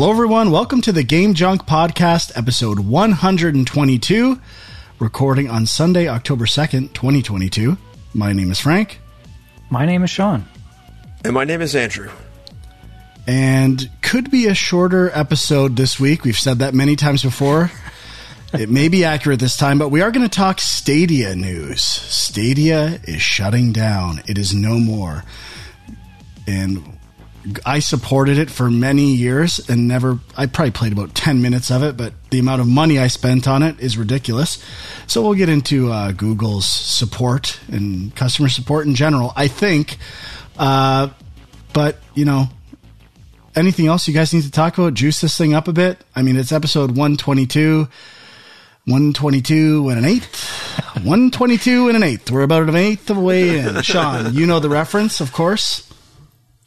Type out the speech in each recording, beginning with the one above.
Hello, everyone. Welcome to the Game Junk Podcast, episode 122, recording on Sunday, October 2nd, 2022. My name is Frank, My name is Sean. And my name is Andrew. and could be a shorter episode this week. We've said that many times before. it may be accurate this time, but we are going to talk Stadia news. Stadia is shutting down, it is no more. And I supported it for many years and never, I probably played about 10 minutes of it, but the amount of money I spent on it is ridiculous. So we'll get into uh, Google's support and customer support in general, I think. Uh, but, you know, anything else you guys need to talk about? Juice this thing up a bit? I mean, it's episode 122. 122 and an eighth. 122 and an eighth. We're about an eighth of the way in. Sean, you know the reference, of course.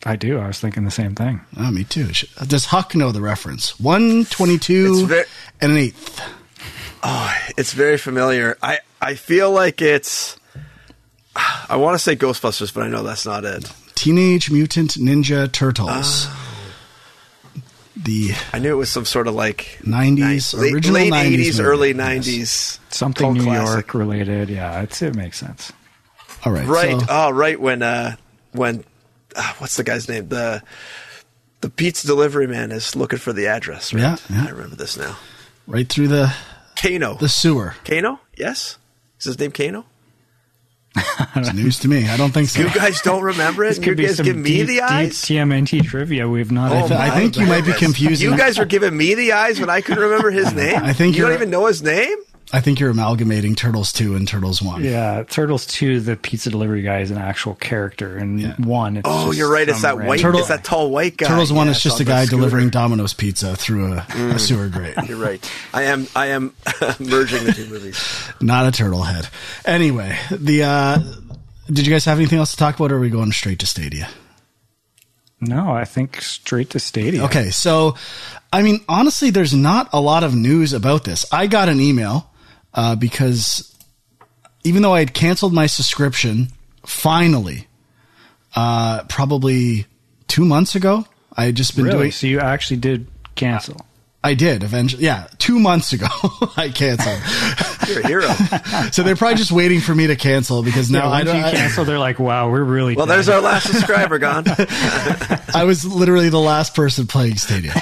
I do. I was thinking the same thing. Oh, me too. Uh, does Huck know the reference? 122 ve- and an eighth. Oh, It's very familiar. I, I feel like it's. I want to say Ghostbusters, but I know that's not it. Teenage Mutant Ninja Turtles. Ah. The I knew it was some sort of like 90s, late, original late 90s 80s, movie. early Yes. 90s. Something New classic. York related. Yeah, it's, it makes sense. all right. Right. so- oh, right. When, uh, when, uh, what's the guy's name? The, the pizza delivery man is looking for the address. Right? Yeah, yeah. I remember this now. right through the Kano. the sewer. Kano? Yes? Is his name Kano? It's news to me. I don't think so. You guys don't remember it? This and You be guys some give me deep, the deep eyes? TMNT trivia we've not. Oh, I my think you might be goodness. confusing. You guys are giving me the eyes when I couldn't remember his name. I think you don't even know his name. I think you're amalgamating Turtles 2 and Turtles 1. yeah, Turtles two. The pizza delivery guy is an actual character, and Yeah. one. It's Oh, just you're right. It's that white. Turtle- it's that tall white guy. Turtles 1 Yeah, is just a guy scooter. delivering Domino's pizza through a, Mm. a sewer grate. You're right. I am. I am merging the two movies. Not a turtle head. Anyway, the uh did you guys have anything else to talk about or are we going straight to Stadia? No, I think straight to Stadia. Okay, so I mean honestly there's not a lot of news about this. I got an email uh because even though I had canceled my subscription finally uh probably 2 months ago, I had just been Really? doing So you actually did cancel? I did eventually. Yeah, 2 months ago I canceled. You're a hero. so they're probably just waiting for me to cancel because now Yeah, I once don't you I- cancel, they're like, "Wow, we're really." Well, dead. there's our last subscriber gone. I was literally the last person playing Stadia,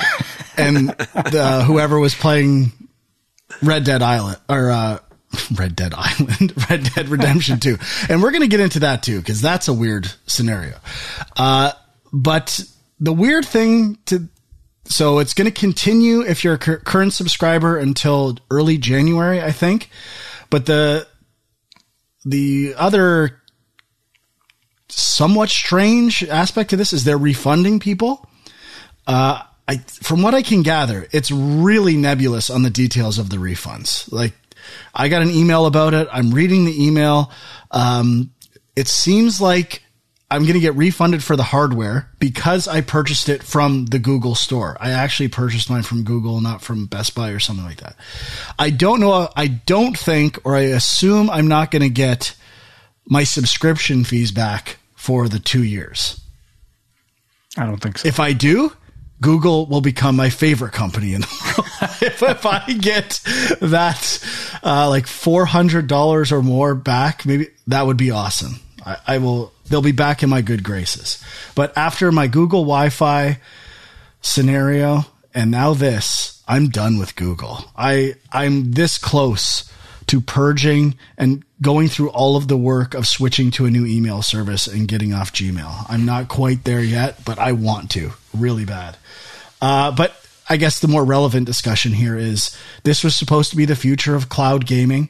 and the, whoever was playing Red Dead Island or uh, Red Dead Island, Red Dead Redemption Two, and we're going to get into that too because that's a weird scenario. Uh, but the weird thing to so it's going to continue if you're a cur- current subscriber until early January, I think. But the the other somewhat strange aspect to this is they're refunding people. Uh, I, from what I can gather, it's really nebulous on the details of the refunds. Like, I got an email about it. I'm reading the email. Um, it seems like I'm going to get refunded for the hardware because I purchased it from the Google store. I actually purchased mine from Google, not from Best Buy or something like that. I don't know. I don't think, or I assume I'm not going to get my subscription fees back for the two years. I don't think so. If I do, Google will become my favorite company in the world. if, if I get that, uh, like $400 or more back, maybe that would be awesome. I, I will, they'll be back in my good graces. But after my Google Wi Fi scenario and now this, I'm done with Google. I, I'm this close to purging and going through all of the work of switching to a new email service and getting off Gmail. I'm not quite there yet, but I want to really bad. Uh, but I guess the more relevant discussion here is this was supposed to be the future of cloud gaming.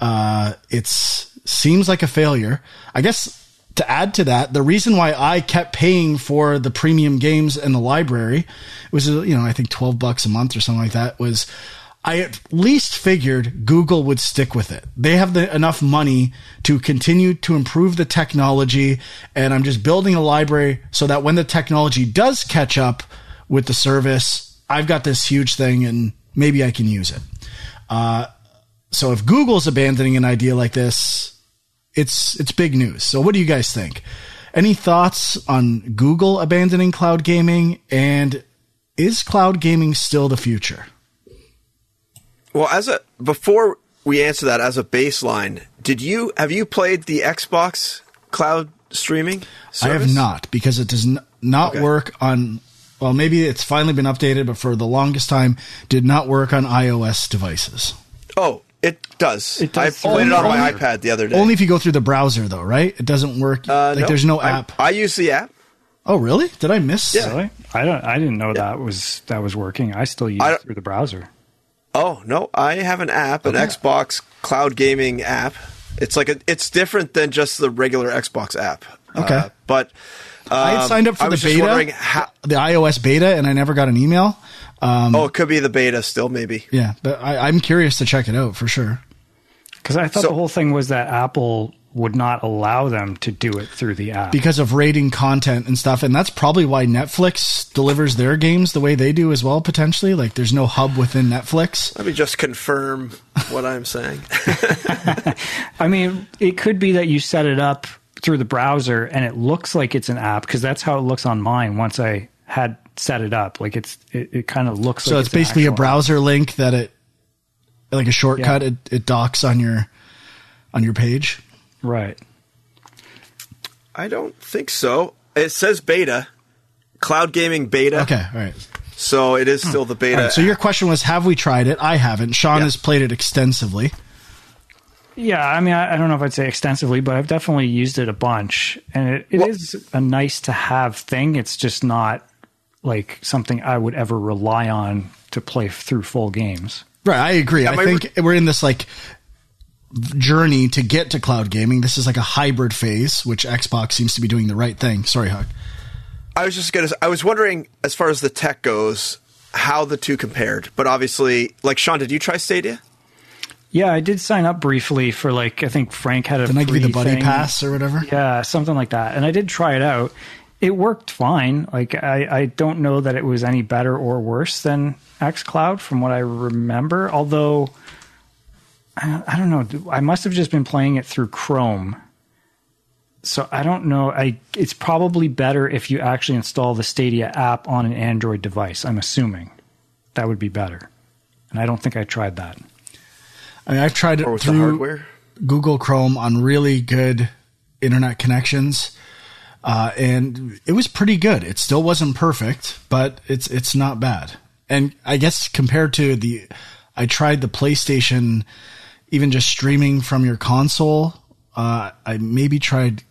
Uh, it's seems like a failure. I guess to add to that, the reason why I kept paying for the premium games and the library was, you know, I think 12 bucks a month or something like that was I at least figured Google would stick with it. They have the, enough money to continue to improve the technology. And I'm just building a library so that when the technology does catch up with the service, I've got this huge thing and maybe I can use it. Uh, so if Google's abandoning an idea like this, it's it's big news. So what do you guys think? Any thoughts on Google abandoning cloud gaming and is cloud gaming still the future? Well, as a before we answer that as a baseline, did you have you played the Xbox cloud streaming? Service? I have not because it does n- not Okay. work on. Well, maybe it's finally been updated, but for the longest time, did not work on iOS devices. Oh, it does. It does I played it on my only- iPad the other day. Only if you go through the browser, though, right? It doesn't work. Uh, like, there's no app. I, use the app. oh, really? Did I miss? Yeah. Really? I don't. I didn't know that was that was working. I still use I it through the browser. Oh no, I have an app, an Xbox cloud gaming app. It's like a, it's different than just the regular Xbox app. Okay. Uh, but um, I had signed up for I the beta, how- the iOS beta, and I never got an email. Um, oh, it could be the beta still, maybe. Yeah, but I, I'm curious to check it out for sure. Because I thought So- the whole thing was that Apple would not allow them to do it through the app. because of rating content and stuff. And that's probably why Netflix delivers their games the way they do as well, potentially. Like there's no hub within Netflix. Let me just confirm what I'm saying. I mean, it could be that you set it up through the browser and it looks like it's an app because that's how it looks on mine. Once I had set it up, like it's it, it kind of looks. So like it's an basically a actual browser link that it, like a shortcut, Yeah. it, it docks on your, on your page. App. right? I don't think so. It says beta, cloud gaming beta. Okay, all right. So it is hmm. still the beta. All right, so your question was, have we tried it? I haven't. Sean Yeah. has played it extensively. Yeah, I mean, I, I don't know if I'd say extensively, but I've definitely used it a bunch, and it, it Well- is a nice to have thing. It's just not like something I would ever rely on to play through full games. Right, I agree. I my- think we're in this like journey to get to cloud gaming. This is like a hybrid phase, which Xbox seems to be doing the right thing. Sorry, Huck. I was just gonna. I was wondering, as far as the tech goes, how the two compared. But obviously, like Sean, did you try Stadia? Yeah, I did sign up briefly for like I think Frank had a. Didn't I give you the free buddy thing. pass or whatever? Yeah, something like that. And I did try it out. It worked fine. Like I, I don't know that it was any better or worse than XCloud from what I remember. Although I, I don't know. I must have just been playing it through Chrome. So I don't know. I it's probably better if you actually install the Stadia app on an Android device. I'm assuming that would be better. And I don't think I tried that. I mean, I've tried it Or through hardware? Google Chrome on really good internet connections, uh, and it was pretty good. It still wasn't perfect, but it's it's not bad. And I guess compared to the, I tried the PlayStation, even just streaming from your console. Uh, I maybe tried.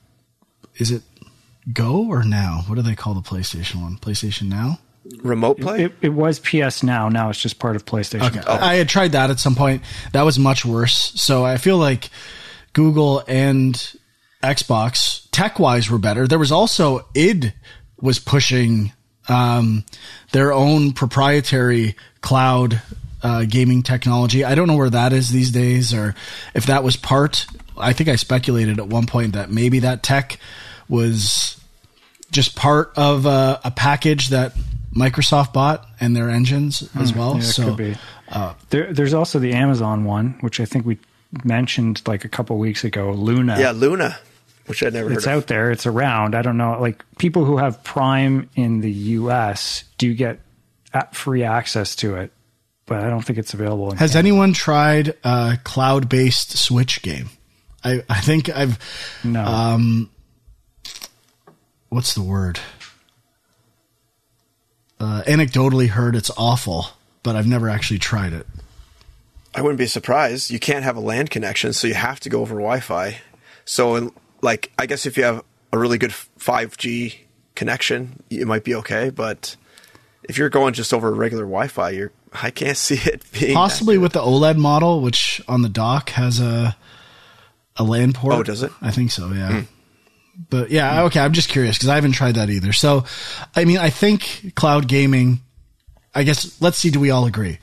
Is it Go or Now? What do they call the PlayStation one? PlayStation Now. Remote play? It, it was PS Now. Now it's just part of PlayStation. Okay. I had tried that at some point. That was much worse. So I feel like Google and Xbox tech wise were better. There was also id was pushing um, their own proprietary cloud uh, gaming technology. I don't know where that is these days, or if that was part. I think I speculated at one point that maybe that tech was just part of a, a package that Microsoft bought and their engines as well. Hmm. Yeah, so could be. there, there's also the Amazon one, which I think we mentioned like a couple weeks ago. Luna. yeah, Luna, which I'd never it's heard of. out there. It's around. I don't know. Like people who have Prime in the U.S. do get a- free access to it, but I don't think it's available. In Has Canada. anyone tried a cloud based Switch game? I, I think I've, no. um, what's the word? Uh, anecdotally heard it's awful, but I've never actually tried it. I wouldn't be surprised. You can't have a LAN connection, so you have to go over Wi-Fi. So, like, I guess if you have a really good 5G connection, it might be okay. But if you're going just over regular Wi-Fi, you're I can't see it being Possibly with the OLED model, which on the dock has a a LAN port. Oh, does it? I think so. Yeah. Hmm. But yeah, okay. I'm just curious because I haven't tried that either. So, I mean, I think cloud gaming. I guess let's see. Do we all agree?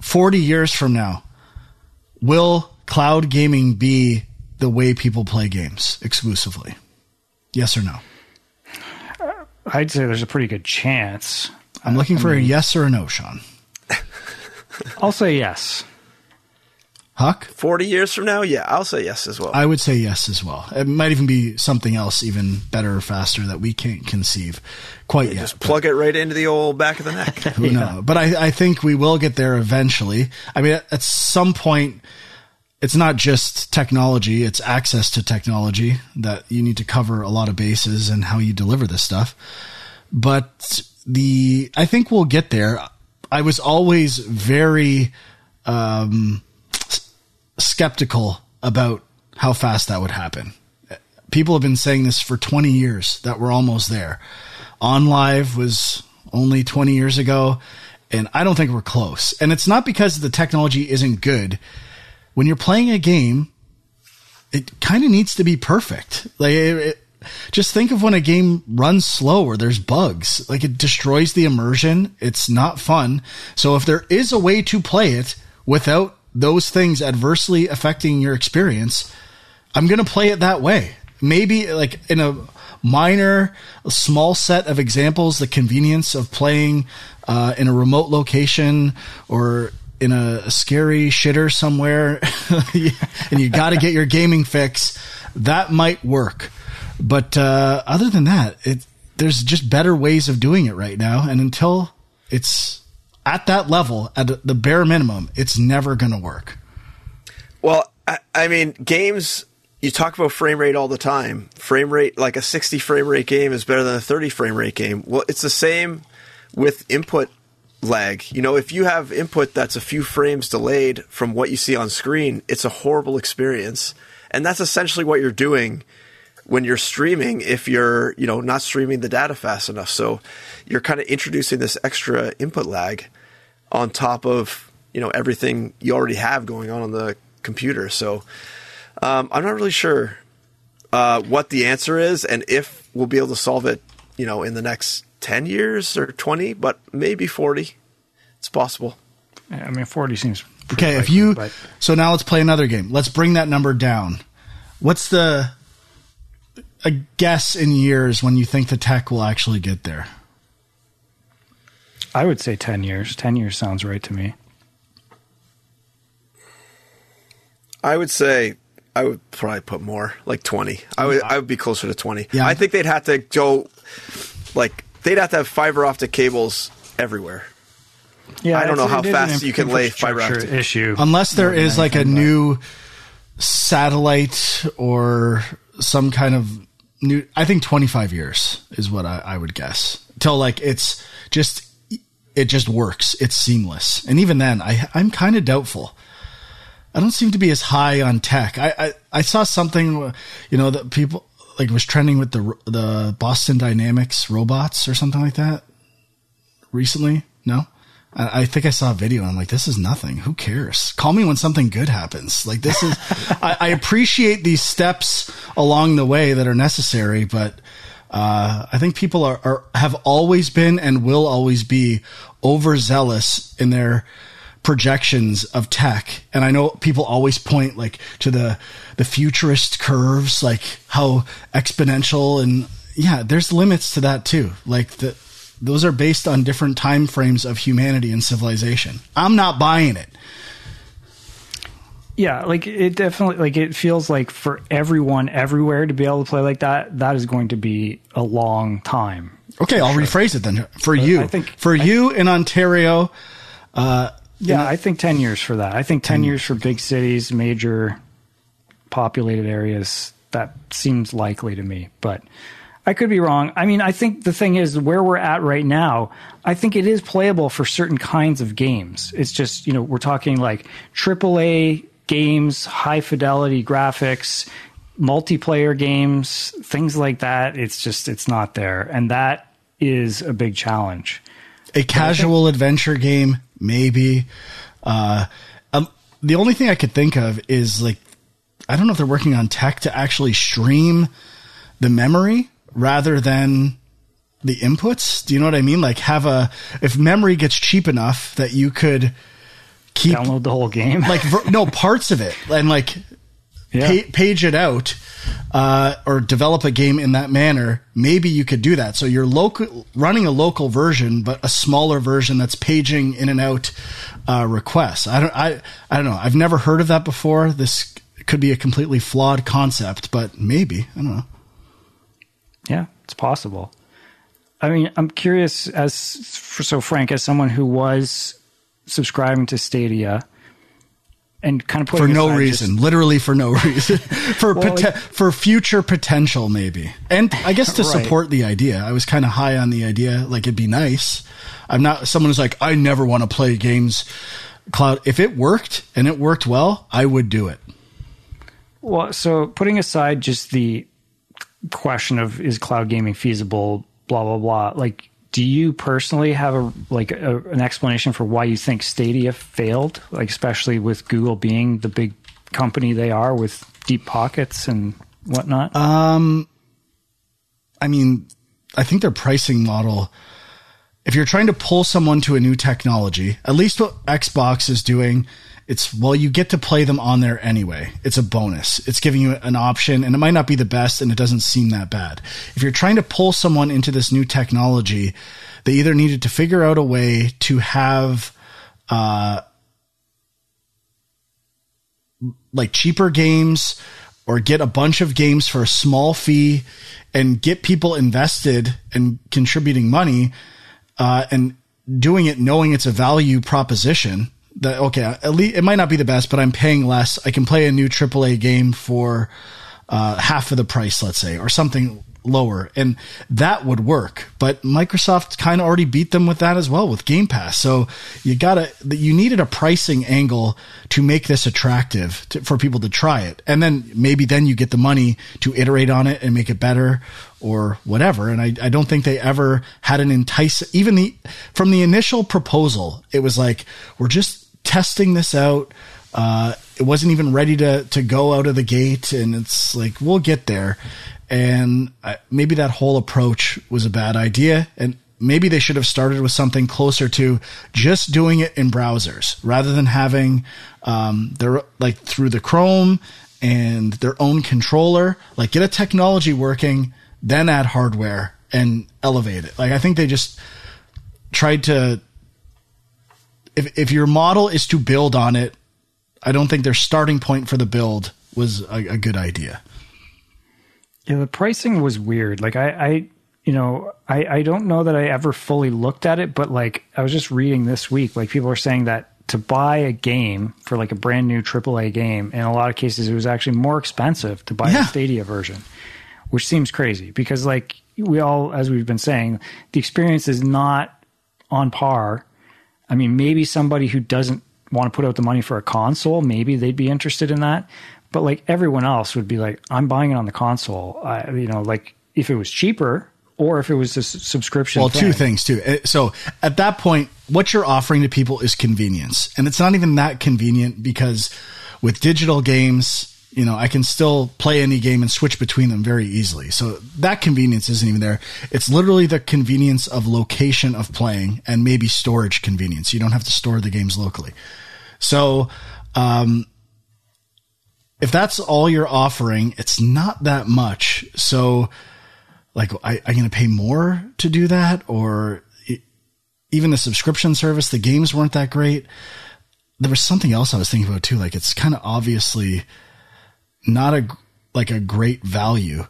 Forty years from now, will cloud gaming be the way people play games exclusively? Yes or no? I'd say there's a pretty good chance. I'm looking for a yes or a no, Sean. I'll say yes. Huck? 40 years from now, yeah, I'll say yes as well. I would say yes as well. It might even be something else even better or faster that we can't conceive quite yet. Just plug it right into the old back of the neck. Who knows? But I, I think we will get there eventually. I mean, at, at some point, it's not just technology, it's access to technology that you need to cover a lot of bases and how you deliver this stuff. But the, I think we'll get there. I was always very, um, skeptical about how fast that would happen. People have been saying this for 20 years that we're almost there. OnLive was only 20 years ago, and I don't think we're close. And it's not because the technology isn't good. When you're playing a game, it kind of needs to be perfect. Like, it, it, just think of when a game runs slow or there's bugs. Like, it destroys the immersion. It's not fun. So, if there is a way to play it without those things adversely affecting your experience, I'm going to play it that way. Maybe like in a minor, a small set of examples, the convenience of playing uh, in a remote location or in a, a scary shitter somewhere and you got to get your gaming fix, that might work. But uh, other than that, it, there's just better ways of doing it right now. And until it's at that level, at the bare minimum, it's never going to work. Well, I, I, mean, games, you talk about frame rate all the time. Frame rate, like a 60 frame rate game is better than a 30 frame rate game. Well, it's the same with input lag. You know, if you have input that's a few frames delayed from what you see on screen, it's a horrible experience. And that's essentially what you're doing when you're streaming if you're, you know, not streaming the data fast enough. So you're kind of introducing this extra input lag on top of, you know, everything you already have going on on the computer. So um, I'm not really sure uh, what the answer is and if we'll be able to solve it, you know, in the next 10 years or 20, but maybe 40. It's possible. I mean, 40 seems okay. If you, but. so now let's play another game. Let's bring that number down. What's the, a guess in years when you think the tech will actually get there? I would say 10 years. 10 years sounds right to me. I would say I would probably put more, like 20. I would I would be closer to 20. Yeah. I think they'd have to go like they'd have to have fiber optic cables everywhere. Yeah, I don't know how fast you can lay fiber optic issue. Unless there is like a new satellite or some kind of new I think 25 years is what I, I would guess. Till like it's just it just works. It's seamless. And even then, I, I'm kind of doubtful. I don't seem to be as high on tech. I, I, I saw something, you know, that people like was trending with the the Boston Dynamics robots or something like that recently. No, I, I think I saw a video. and I'm like, this is nothing. Who cares? Call me when something good happens. Like this is. I, I appreciate these steps along the way that are necessary, but uh, I think people are, are have always been and will always be overzealous in their projections of tech. And I know people always point like to the the futurist curves, like how exponential and yeah, there's limits to that too. Like the those are based on different time frames of humanity and civilization. I'm not buying it. Yeah, like it definitely like it feels like for everyone everywhere to be able to play like that, that is going to be a long time. Okay, I'll sure. rephrase it then. For you, I think for I, you in Ontario, uh, yeah, I think ten years for that. I think ten, 10 years for big cities, major populated areas. That seems likely to me, but I could be wrong. I mean, I think the thing is where we're at right now. I think it is playable for certain kinds of games. It's just you know we're talking like AAA games, high fidelity graphics, multiplayer games, things like that. It's just it's not there, and that is a big challenge. A casual think, adventure game, maybe. Uh, um, the only thing I could think of is like I don't know if they're working on tech to actually stream the memory rather than the inputs. Do you know what I mean? Like have a if memory gets cheap enough that you could keep download the whole game, like no parts of it, and like yeah. pa- page it out uh, or develop a game in that manner, maybe you could do that. So you're local running a local version, but a smaller version that's paging in and out uh, requests. I don't I I don't know. I've never heard of that before. This could be a completely flawed concept, but maybe I don't know. Yeah, it's possible. I mean, I'm curious as for, so Frank, as someone who was subscribing to Stadia and kind of for no reason, just, literally for no reason, for well, like, for future potential maybe, and I guess to right. support the idea. I was kind of high on the idea, like it'd be nice. I'm not someone who's like I never want to play games cloud. If it worked and it worked well, I would do it. Well, so putting aside just the question of is cloud gaming feasible, blah blah blah. Like do you personally have a like a, an explanation for why you think Stadia failed? Like especially with Google being the big company they are with deep pockets and whatnot. Um, I mean, I think their pricing model. If you're trying to pull someone to a new technology, at least what Xbox is doing it's well you get to play them on there anyway. It's a bonus. It's giving you an option and it might not be the best and it doesn't seem that bad. If you're trying to pull someone into this new technology they either needed to figure out a way to have uh, like cheaper games or get a bunch of games for a small fee and get people invested and contributing money uh, and doing it knowing it's a value proposition that okay, at least it might not be the best, but I'm paying less. I can play a new AAA game for uh, half of the price, let's say, or something lower, and that would work. But Microsoft kind of already beat them with that as well with Game Pass. So you gotta you needed a pricing angle to make this attractive to, for people to try it, and then maybe then you get the money to iterate on it and make it better or whatever. And I, I don't think they ever had an entice even the from the initial proposal. It was like we're just testing this out. Uh, it wasn't even ready to to go out of the gate, and it's like we'll get there. And I, maybe that whole approach was a bad idea, and maybe they should have started with something closer to just doing it in browsers rather than having um, their like through the Chrome and their own controller. Like get a technology working, then add hardware and elevate it. Like I think they just tried to if if your model is to build on it, I don't think their starting point for the build was a, a good idea. Yeah, the pricing was weird. Like I, I you know, I, I don't know that I ever fully looked at it, but like I was just reading this week, like people are saying that to buy a game for like a brand new AAA game, in a lot of cases, it was actually more expensive to buy yeah. the Stadia version, which seems crazy because like we all, as we've been saying, the experience is not on par I mean, maybe somebody who doesn't want to put out the money for a console, maybe they'd be interested in that. But like everyone else would be like, I'm buying it on the console. I, you know, like if it was cheaper or if it was a subscription. Well, two things too. Uh, so at that point, what you're offering to people is convenience, and it's not even that convenient because with digital games, you know, I can still play any game and switch between them very easily. So that convenience isn't even there. It's literally the convenience of location of playing and maybe storage convenience. You don't have to store the games locally. So, um, if that's all you're offering, it's not that much. So, like, I, am going to pay more to do that, or it, even the subscription service, the games weren't that great. There was something else I was thinking about too. Like, it's kind of obviously not a like a great value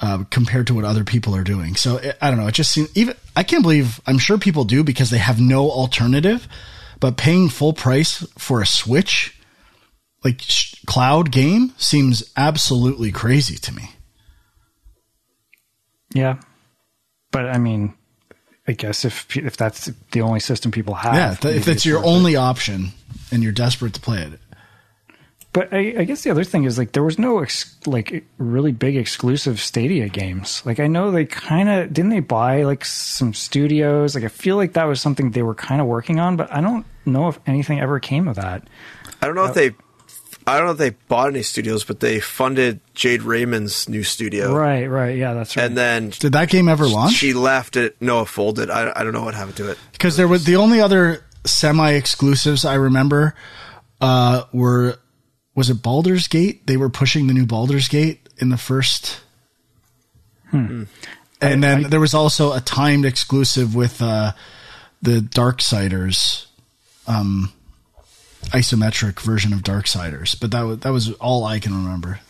uh, compared to what other people are doing. So it, I don't know. It just seems even I can't believe I'm sure people do because they have no alternative. But paying full price for a Switch, like sh- cloud game, seems absolutely crazy to me. Yeah, but I mean, I guess if if that's the only system people have, yeah, if it's your only it. option and you're desperate to play it, but I, I, guess the other thing is like there was no ex- like really big exclusive Stadia games. Like I know they kind of didn't they buy like some studios. Like I feel like that was something they were kind of working on, but I don't know if anything ever came of that. I don't know uh, if they. I don't know if they bought any studios, but they funded Jade Raymond's new studio. Right, right, yeah, that's right. And then did that game ever launch? She left it. No, it folded. I, I don't know what happened to it. Because there was the only other semi-exclusives I remember uh, were was it Baldur's Gate? They were pushing the new Baldur's Gate in the first. And then I- there was also a timed exclusive with uh, the Darksiders, um, isometric version of Darksiders. But that was that was all I can remember.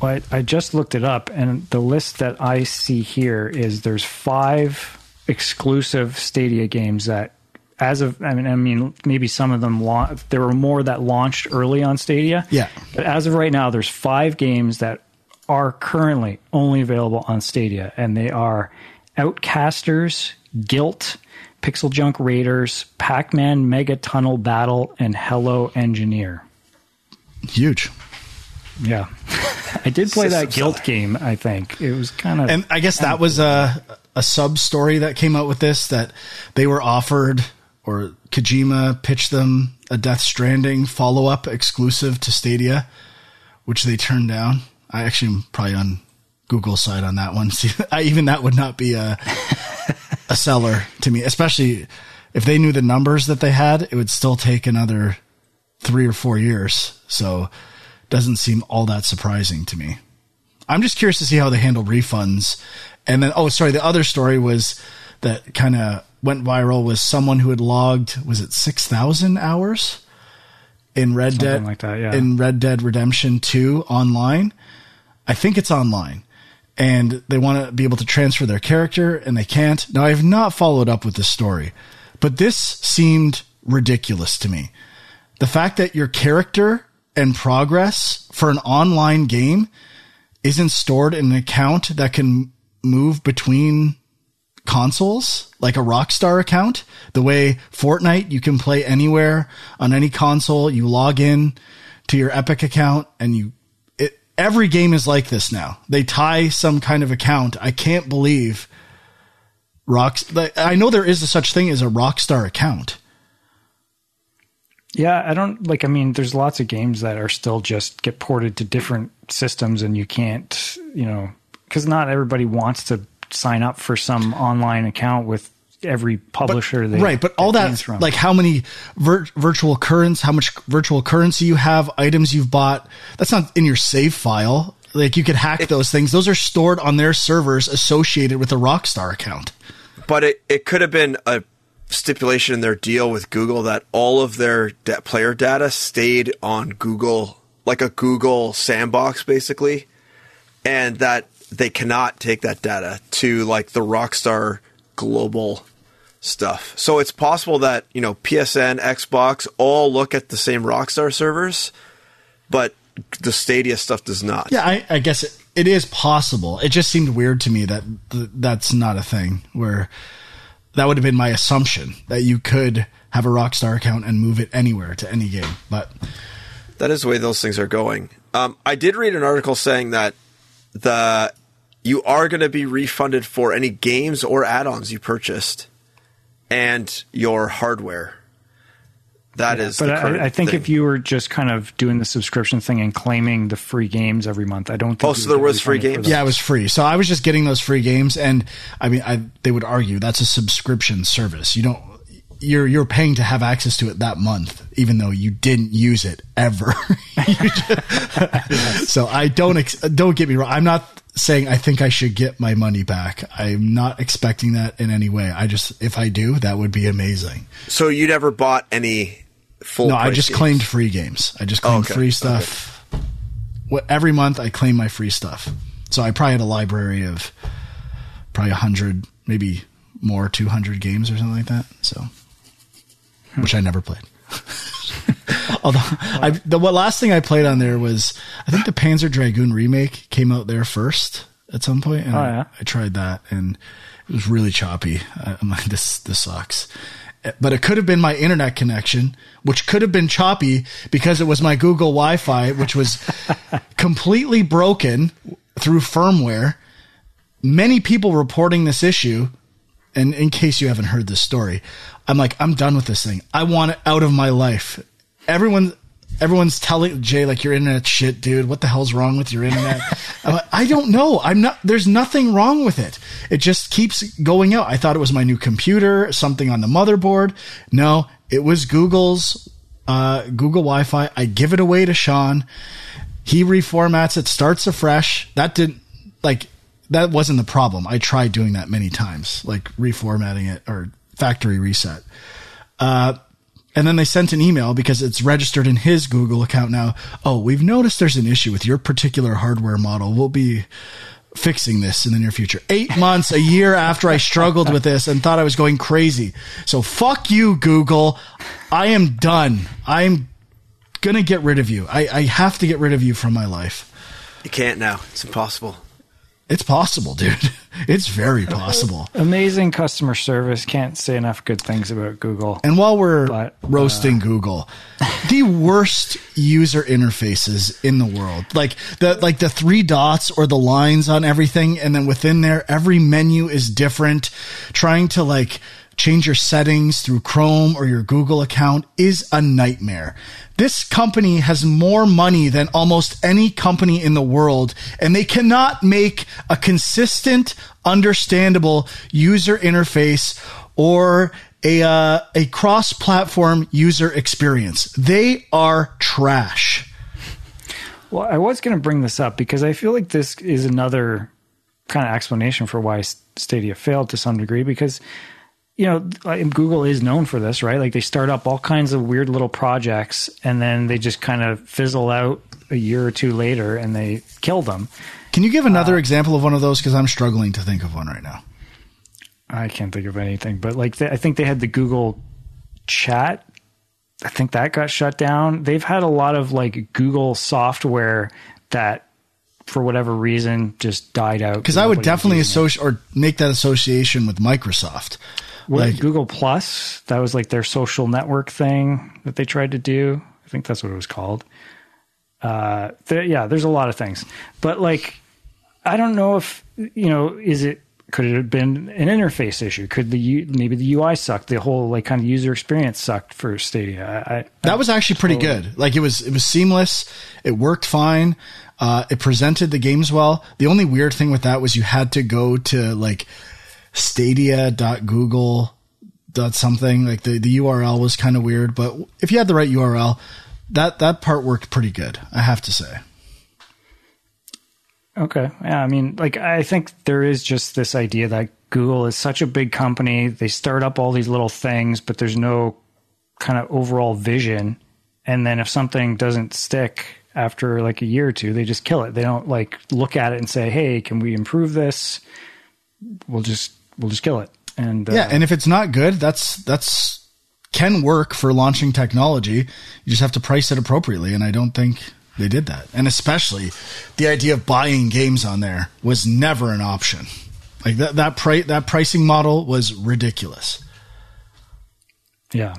Well, I, I just looked it up, and the list that I see here is there's five exclusive Stadia games that, as of I mean, I mean, maybe some of them la- there were more that launched early on Stadia. Yeah. but as of right now, there's five games that are currently only available on Stadia, and they are Outcasters, Gylt, Pixel Junk Raiders, Pac-Man Mega Tunnel Battle, and Hello Engineer. Huge. Yeah. I did play that Gylt seller. game, I think. It was kind of And I guess that was a a sub story that came out with this that they were offered or Kojima pitched them a Death Stranding follow up exclusive to Stadia, which they turned down. I actually am probably on Google's side on that one. See, I, even that would not be a a seller to me, especially if they knew the numbers that they had. It would still take another three or four years. So, doesn't seem all that surprising to me. I'm just curious to see how they handle refunds. And then, oh, sorry, the other story was that kind of went viral was someone who had logged, was it 6,000 hours in Red Something Dead, like that, yeah. in Red Dead Redemption 2 online. I think it's online. And they want to be able to transfer their character and they can't. Now, I have not followed up with this story, but this seemed ridiculous to me. The fact that your character and progress for an online game isn't stored in an account that can move between consoles, like a Rockstar account. The way Fortnite, you can play anywhere on any console. You log in to your Epic account and you, it, every game is like this now. They tie some kind of account. I can't believe Rocks, I know there is a such thing as a Rockstar account. Yeah, I don't like I mean there's lots of games that are still just get ported to different systems and you can't, you know, cuz not everybody wants to sign up for some online account with every publisher they right but all that from. like how many vir- virtual currency how much virtual currency you have items you've bought that's not in your save file. Like you could hack those things. Those are stored on their servers associated with a rockstar account. But it, it could have been a stipulation in their deal with Google that all of their da- player data stayed on Google, like a Google sandbox, basically, and that they cannot take that data to like the Rockstar global stuff. So it's possible that you know PSN, Xbox all look at the same Rockstar servers, but the Stadia stuff does not. yeah i, I guess it, it is possible it just seemed weird to me that th- that's not a thing where that would have been my assumption that you could have a rockstar account and move it anywhere to any game but That is the way those things are going. Um, I did read an article saying that the you are going to be refunded for any games or add-ons you purchased and your hardware. That is, but the current I, I think thing. if you were just kind of doing the subscription thing and claiming the free games every month, I don't think Oh, you so there was free games? Yeah, it was free. So I was just getting those free games, and I mean, I, they would argue that's a subscription service. You don't, you're you're paying to have access to it that month, even though you didn't use it ever. Just- so I don't ex- don't get me wrong. I'm not saying I think I should get my money back. I'm not expecting that in any way. I just if I do, that would be amazing. so you never bought any full. No, I just games? claimed free games. I just claimed okay. free stuff. What every month I claim my free stuff. So I probably had a library of probably a hundred, maybe more, two hundred games or something like that. So, Hmm. which I never played. Although I, the what last thing I played on there was I think the Panzer Dragoon remake came out there first at some point, and Oh, I- yeah. I tried that and it was really choppy. I- I'm like, this this sucks. Eh, but it could have been my internet connection, which could have been choppy because it was my Google Wi-Fi, which was completely broken through firmware. Many people reporting this issue, and in case you haven't heard this story, I'm like, I'm done with this thing. I want it out of my life. Everyone, everyone's telling Jay like your internet shit, dude. What the hell's wrong with your internet? I'm like, I don't know. I'm not. There's nothing wrong with it. It just keeps going out. I thought it was my new computer, something on the motherboard. No, it was Google's uh, Google Wi-Fi. I give it away to Sean. He reformats it, starts afresh. That didn't like that wasn't the problem. I tried doing that many times, like reformatting it or factory reset. Uh, and then they sent an email because it's registered in his Google account now. Oh, we've noticed there's an issue with your particular hardware model. We'll be fixing this in the near future. Eight months, a year after I struggled with this and thought I was going crazy. So fuck you, Google. I am done. I'm gonna get rid of you. I, I have to get rid of you from my life. You can't now. It's impossible. It's possible, dude. It's very possible. Amazing customer service. Can't say enough good things about Google. And while we're But, uh, roasting Google, the worst user interfaces in the world, like the like the three dots or the lines on everything, and then within there, every menu is different. Trying to like change your settings through Chrome or your Google account is a nightmare. This company has more money than almost any company in the world, and they cannot make a consistent, understandable user interface or a uh, a cross-platform user experience. They are trash. Well, I was going to bring this up because I feel like this is another kind of explanation for why Stadia failed to some degree because you know Google is known for this, right? Like they start up all kinds of weird little projects and then they just kind of fizzle out a year or two later and they kill them. Can you give Uh, another example of one of those? Because I'm struggling to think of one right now. I can't think of anything, but like they, I think they had the Google Chat. I think that got shut down. They've had a lot of like Google software that, for whatever reason, just died out. Because I would definitely associate or make that association with Microsoft. What, like- Google Plus. That was like their social network thing that they tried to do. I think that's what it was called. Uh, there, yeah, there's a lot of things, but like, I don't know if you know, is it could it have been an interface issue? Could the U, maybe the UI sucked? The whole like kind of user experience sucked for Stadia. I, I, That was actually pretty good. Like it was, it was seamless. It worked fine. Uh, it presented the games well. The only weird thing with that was you had to go to like stadia.google dot something like the, the URL was kind of weird, but if you had the right URL, that, that part worked pretty good. I have to say. Okay. Yeah. I mean, like, I think there is just this idea that Google is such a big company. They start up all these little things, but there's no kind of overall vision. And then if something doesn't stick after like a year or two, they just kill it. They don't like look at it and say, Hey, can we improve this? We'll just, we'll just kill it. And uh, Yeah, and if it's not good, that's that's can work for launching technology. You just have to price it appropriately, and I don't think they did that. And especially the idea of buying games on there was never an option. Like that that pri- that pricing model was ridiculous. Yeah.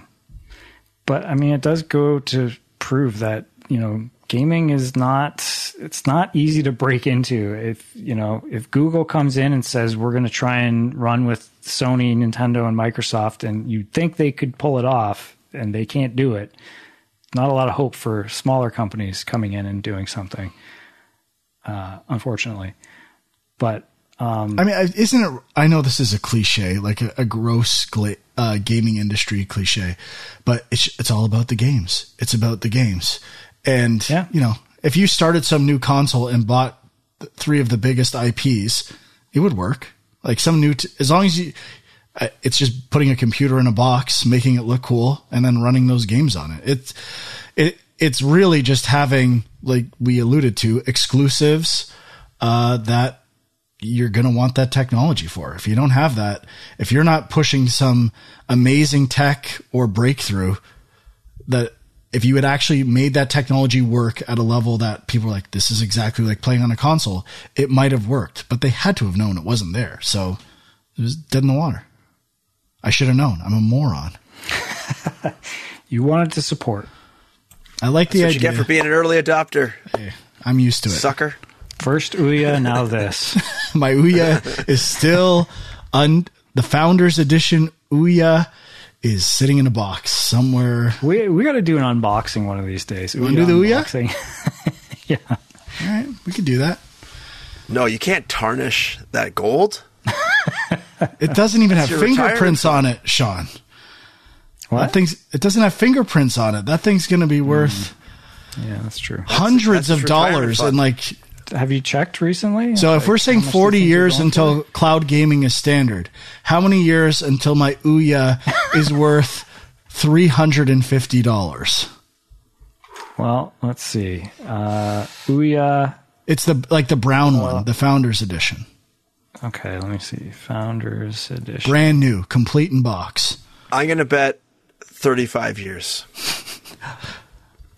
But I mean, it does go to prove that, you know, gaming is not, it's not easy to break into. If, you know, if Google comes in and says, we're going to try and run with Sony, Nintendo, and Microsoft, and you'd think they could pull it off and they can't do it, not a lot of hope for smaller companies coming in and doing something, uh, unfortunately. But, um, I mean, isn't it? I know this is a cliche, like a, a gross uh, gaming industry cliche, but it's it's all about the games. It's about the games, and Yeah. you know, if you started some new console and bought three of the biggest IPs, it would work. Like some new, t- as long as you, it's just putting a computer in a box, making it look cool, and then running those games on it. It's it it's really just having like we alluded to exclusives uh, that you're going to want that technology for. If you don't have that, if you're not pushing some amazing tech or breakthrough that if you had actually made that technology work at a level that people were like, this is exactly like playing on a console, it might have worked, but they had to have known it wasn't there. So it was dead in the water. I should have known. I'm a moron. you wanted to support. I like the That's what you get for being an early adopter, I'm used to it. sucker. First Ouya, now this. My Ouya is still un. The Founders Edition Ouya is sitting in a box somewhere. We we got to do an unboxing one of these days. We wanna do the Ouya? unboxing. yeah. All right, we could do that. No, you can't tarnish that gold. It doesn't even have fingerprints on it, Sean. What? That thing's. It doesn't have fingerprints on it. That thing's going to be worth. Mm. Yeah, that's true. Hundreds that's of dollars fund. and like Have you checked recently? so if we're saying 40 years going until cloud gaming is standard, how many years until my Ouya is worth $350? Well, let's see. Uh, Ouya. It's the like the brown one, the founders edition. Okay, let me see. Founders edition. Brand new, complete in box. I'm going to bet 35 years.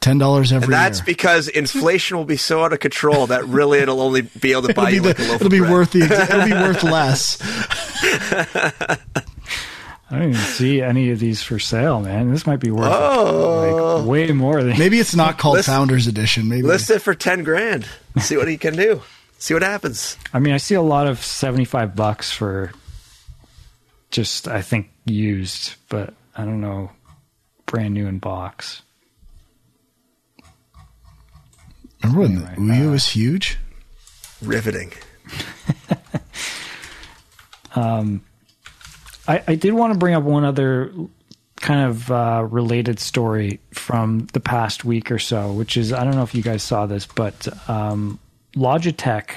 $10 every And that's year. because inflation will be so out of control that really it'll only be able to buy it'll you be, like a loaf it'll of be bread. worth the it'll be worth less. I don't even see any of these for sale, man. This might be worth Oh. like way more than. Maybe it's not called List- founders edition. Maybe List it for 10 grand. See what he can do. See what happens. I mean, I see a lot of seventy-five bucks for just, I think, used, but I don't know, brand new in box. Remember when Anyway, the Ouya uh, was huge? Riveting. I, I did want to bring up one other kind of uh, related story from the past week or so, which is I don't know if you guys saw this, but um, Logitech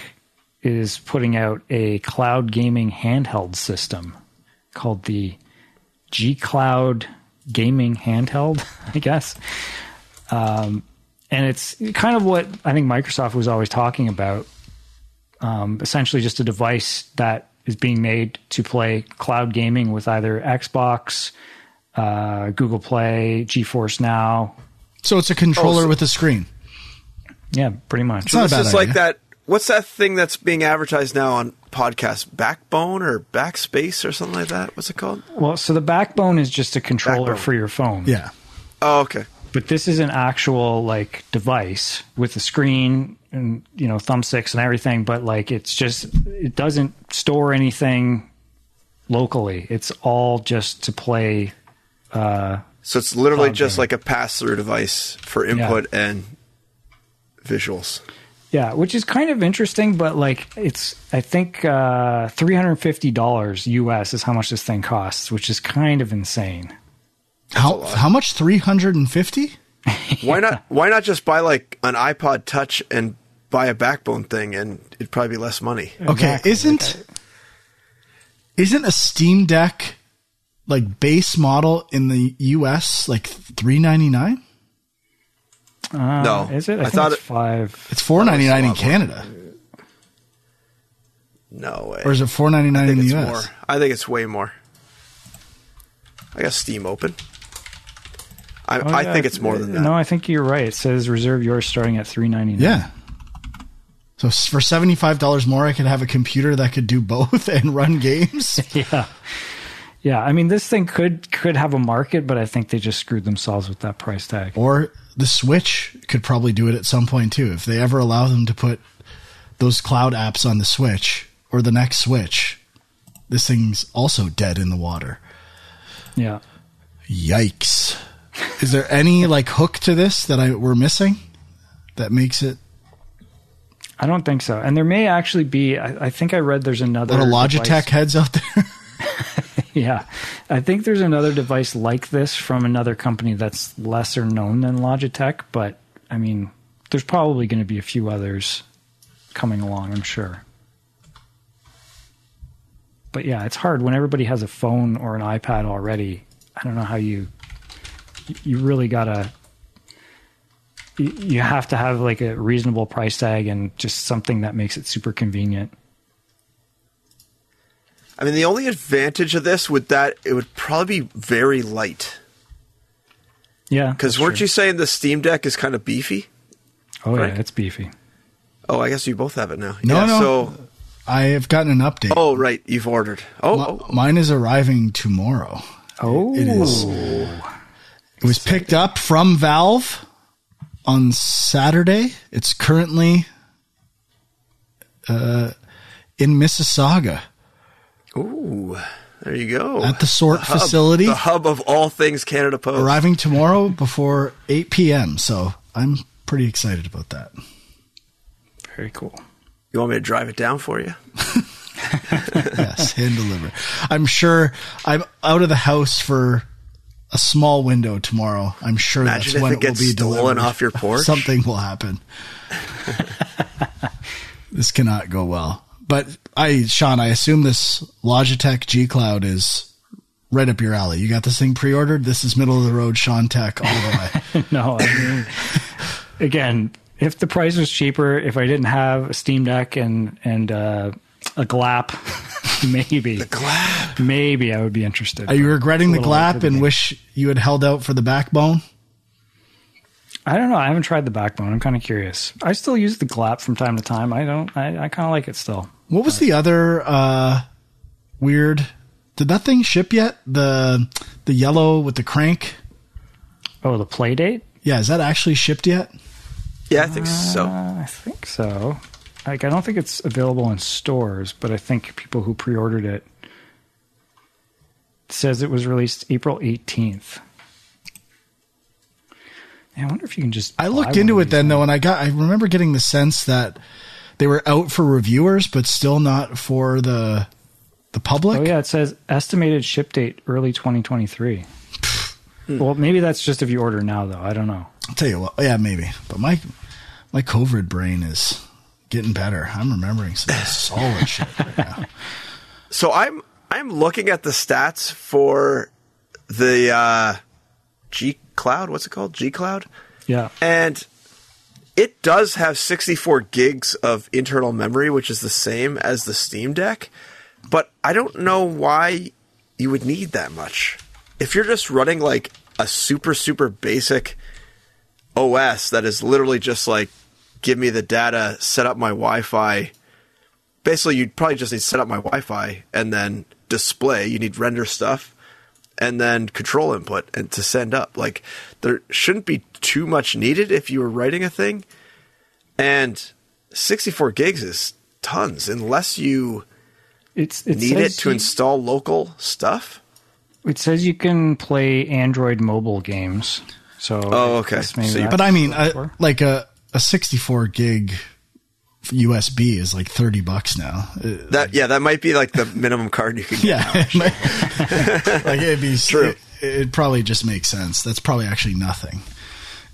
is putting out a cloud gaming handheld system called the G Cloud Gaming Handheld, I guess. Um, and it's kind of what I think Microsoft was always talking about um, essentially just a device that is being made to play cloud gaming with either Xbox, uh, Google Play, GeForce Now. So it's a controller Oh, so- with a screen. Yeah, pretty much. not a This bad is like that. What's that thing that's being advertised now on podcasts? Backbone or Backspace or something like that? What's it called? Well, so the backbone is just a controller Backbone. for your phone. Yeah. Oh, okay. But this is an actual like device with a screen and you know thumbsticks and everything. But like it's just it doesn't store anything locally. It's all just to play. Uh, So it's literally just gaming. like a pass through device for input and visuals. Yeah, which is kind of interesting, but like it's I think uh, three hundred fifty dollars US is how much this thing costs, which is kind of insane. How how much? Three hundred and fifty? Why not? Why not just buy like an iPod Touch and buy a backbone thing, and it'd probably be less money. Okay, isn't isn't a Steam Deck like base model in the US like three ninety nine? Uh, No, is it? I, I thought it's it- five. It's four ninety nine in lot more. Canada, No way. or is it four ninety I in think the US? more. I think it's way more. I got Steam open. I, Oh, I yeah, think it's more than that. No, I think you're right. It says reserve yours starting at three ninety nine. Yeah. So for seventy five dollars more, I could have a computer that could do both and run games. yeah, yeah. I mean, this thing could could have a market, but I think they just screwed themselves with that price tag. or the Switch could probably do it at some point too, if they ever allow them to put those cloud apps on the Switch or the next Switch. This thing's also dead in the water. Yeah. Yikes! Is there any like hook to this that I we're missing that makes it I don't think so. And there may actually be. I, I think I read there's another little Logitech device- heads out there? Yeah, I think there's another device like this from another company that's lesser known than Logitech, but I mean, there's probably going to be a few others coming along, I'm sure. But yeah, it's hard when everybody has a phone or an iPad already. I don't know how you you really got to you you have to have like a reasonable price tag and just something that makes it super convenient. I mean, the only advantage of this would that it would probably be very light. Yeah, Because weren't true. you saying the Steam Deck is kind of beefy? Oh Frank? yeah, it's beefy. Oh, I guess you both have it now. No, yeah, no. So, I have gotten an update. oh, right, you've ordered. Oh, Mi- oh, oh. Mine is arriving tomorrow. Oh, It is. It was picked up from Valve on Saturday. It's currently uh, in Mississauga ooh, there you go. at the sort hub- facility. the hub of all things Canada Post. Arriving tomorrow before 8 p.m. So I'm pretty excited about that. Very cool. You want me to drive it down for you? yes, hand deliver. I'm sure I'm out of the house for a small window tomorrow. I'm sure Imagine that's if when it it, will be stolen delivered. off your porch. Something will happen. this cannot go well. But I, Sean, I assume this Logitech G Cloud is right up your alley. You got this thing pre-ordered. This is middle of the road Sean Tech all the way. no, I mean, again, if the price was cheaper, if I didn't have a Steam Deck and and uh, a GLAP, maybe Glad. maybe I would be interested. Are you regretting the It's a little late glap and wish you had held out for the backbone? I don't know. I haven't tried the backbone. I'm kind of curious. I still use the GLAP from time to time. I don't. I, I kind of like it still. What was the other uh, weird? Did that thing ship yet? The the yellow with the crank. Oh, the play date? Yeah, is that actually shipped yet? Yeah, I think so. Uh, I think so. Like, I don't think it's available in stores, but I think people who pre-ordered it it says it was released April 18th. Yeah, I wonder if you can just. I looked into it then now. though, and I got I remember getting the sense that they were out for reviewers, but still not for the the public. Oh yeah, it says estimated ship date early 2023. Hmm. well, maybe that's just if you order now, though. I don't know. I'll tell you what, yeah, maybe. But my my COVID brain is getting better. I'm remembering some solid shit right now. So I'm I'm looking at the stats for the uh, G Cloud. What's it called? G Cloud, Yeah, and it does have 64 gigs of internal memory, which is the same as the Steam Deck. But I don't know why you would need that much. If you're just running like a super super basic OS that is literally just like give me the data, set up my Wi-Fi. Basically, you'd probably just need to set up my Wi-Fi and then display. You need render stuff and then control input and to send up. Like there shouldn't be too much needed if you were writing a thing. And 64 gigs is tons unless you it's it need it to you- install local stuff. It says you can play Android mobile games. So Oh, okay. I guess maybe So you- But I mean, what it's uh, like a a 64 gig USB is like 30 bucks now. That yeah, that might be like the minimum card you can get. Yeah, it might- like it'd be True. It, it probably just makes sense. That's probably actually nothing.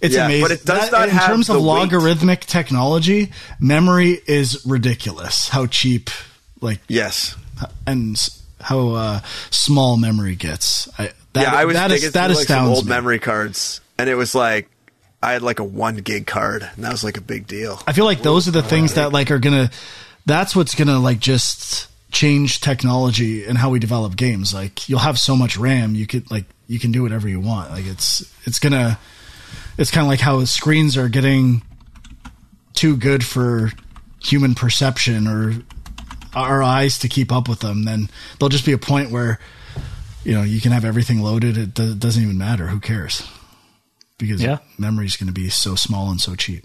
It's Yeah, amazing. but it does That- not in terms of weight. logarithmic technology. Memory is ridiculous. How cheap, like, Yes. and how uh, small memory gets. I, that, yeah, I was that, thinking that like old me. memory cards, and it was like I had like a one gig card, and that was like a big deal. I feel like those are the things that like are gonna. That's what's gonna like just change technology and how we develop games. Like you'll have so much RAM, you could like you can do whatever you want. Like it's it's gonna. It's kind of like how screens are getting too good for human perception or our eyes to keep up with them. Then there'll just be a point where you know you can have everything loaded. It doesn't even matter. Who cares? Because Yeah. memory is going to be so small and so cheap.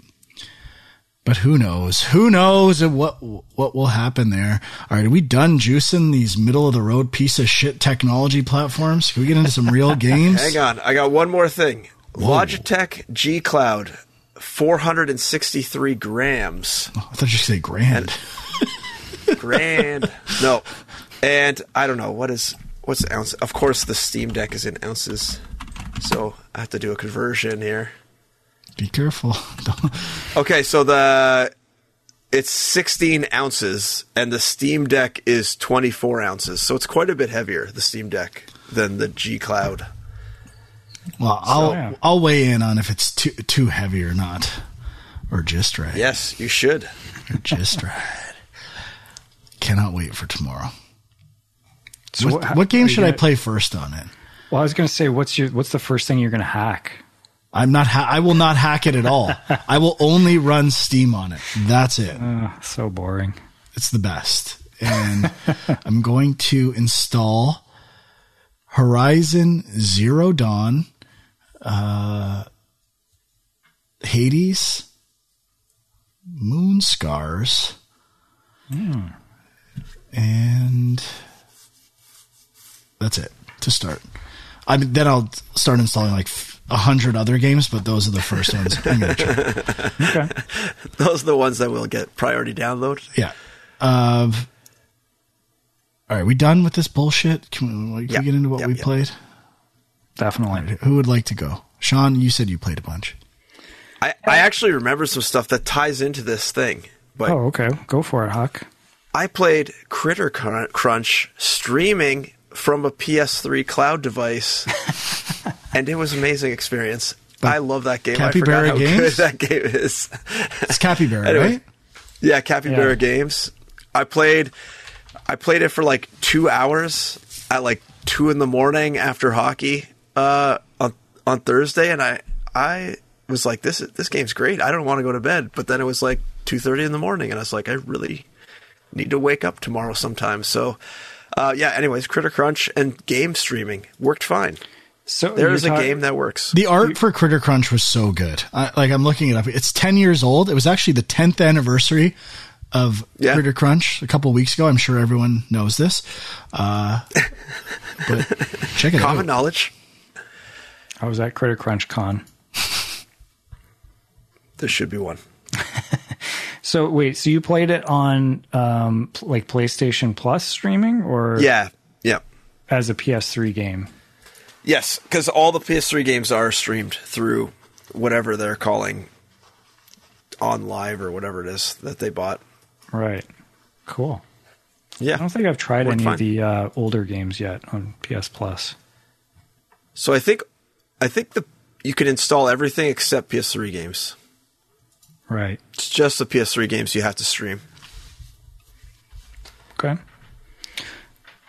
But who knows? Who knows what what will happen there? All right, are we done juicing these middle of the road piece of shit technology platforms? Can we get into some real games? Hang on, I got one more thing. Logitech G Cloud, 463 grams. Oh, I thought you say grand. Grand. no. And I don't know what is what's the ounce. Of course, the Steam Deck is in ounces, so I have to do a conversion here. Be careful. Okay, so the it's 16 ounces, and the Steam Deck is 24 ounces, so it's quite a bit heavier the Steam Deck than the G Cloud. well, I'll yeah. I'll weigh in on if it's too too heavy or not, or just right. Yes, you should. Or just right. Cannot wait for tomorrow. So what, how- what game should I gonna- play first on it? Well, I was going to say, what's your what's the first thing you're going to hack? I'm not. Ha- I will not hack it at all. I will only run Steam on it. That's it. Uh, so boring. It's the best. And I'm going to install Horizon Zero Dawn, uh, Hades, Moonscars, and that's it to start. I mean, then I'll start installing like a hundred other games, but those are the first ones I'm going to try. Okay. Those are the ones that will get priority download. Yeah. Uh, all right, we done with this bullshit? Can we, can Yeah. we get into what Yeah, we yeah. played? definitely. Who would like to go? Sean, you said you played a bunch. I, I actually remember some stuff that ties into this thing. But Oh, okay. Go for it, Huck. I played Critter Crunch streaming from a PS3 cloud device, and it was an amazing experience. I love that game. I forgot how Games? good that game is. It's Capybara, Anyway. right? Yeah, Capybara Yeah. Games. I played I played it for like two hours at like two in the morning after hockey uh, on on Thursday, and I I was like, this this game's great. I don't want to go to bed, but then it was like two thirty in the morning, and I was like, I really need to wake up tomorrow sometime. So. Uh, yeah. Anyways, Critter Crunch and game streaming worked fine. So There is a you're game that works. The art for Critter Crunch was so good. I, like I'm looking it up. It's 10 years old. It was actually the 10th anniversary of Yeah. Critter Crunch a couple weeks ago. I'm sure everyone knows this. Uh, but check it Common out. knowledge. I was at Critter Crunch Con. There should be one. So wait, so you played it on um, like PlayStation Plus streaming or Yeah. Yeah. as a PS3 game? Yes, because all the PS3 games are streamed through whatever they're calling OnLive or whatever it is that they bought. Right. Cool. Yeah. I don't think I've tried Worked any fine. of the uh, older games yet on PS Plus. So I think I think the you can install everything except PS3 games. Right. It's just the PS3 games you have to stream. Okay.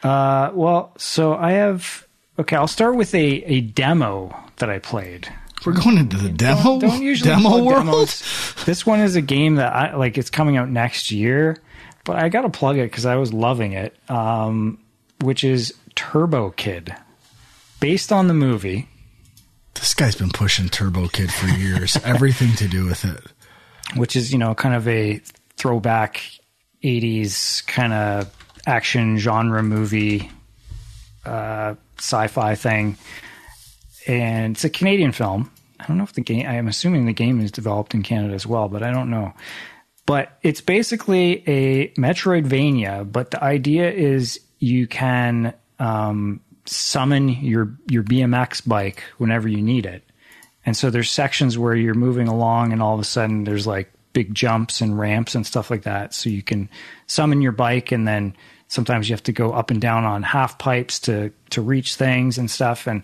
Uh, well, so I have. Okay, I'll start with a, a demo that I played. We're going into the demo, Don't usually demo world. demos. This one is a game that I like. It's coming out next year, but I got to plug it because I was loving it. Um, which is Turbo Kid, based on the movie. This guy's been pushing Turbo Kid for years. Everything to do with it. Which is you know kind of a throwback 80s kind of action genre movie uh, sci-fi thing. And it's a canadian film. I don't know if the game i'm assuming the game is developed in canada as well but i don't know. But it's basically a metroidvania but the idea is you can um, summon your your bmx bike whenever you need it and so there's sections where you're moving along and all of a sudden there's like big jumps and ramps and stuff like that. So you can summon your bike and then sometimes you have to go up and down on half pipes to to reach things and stuff. And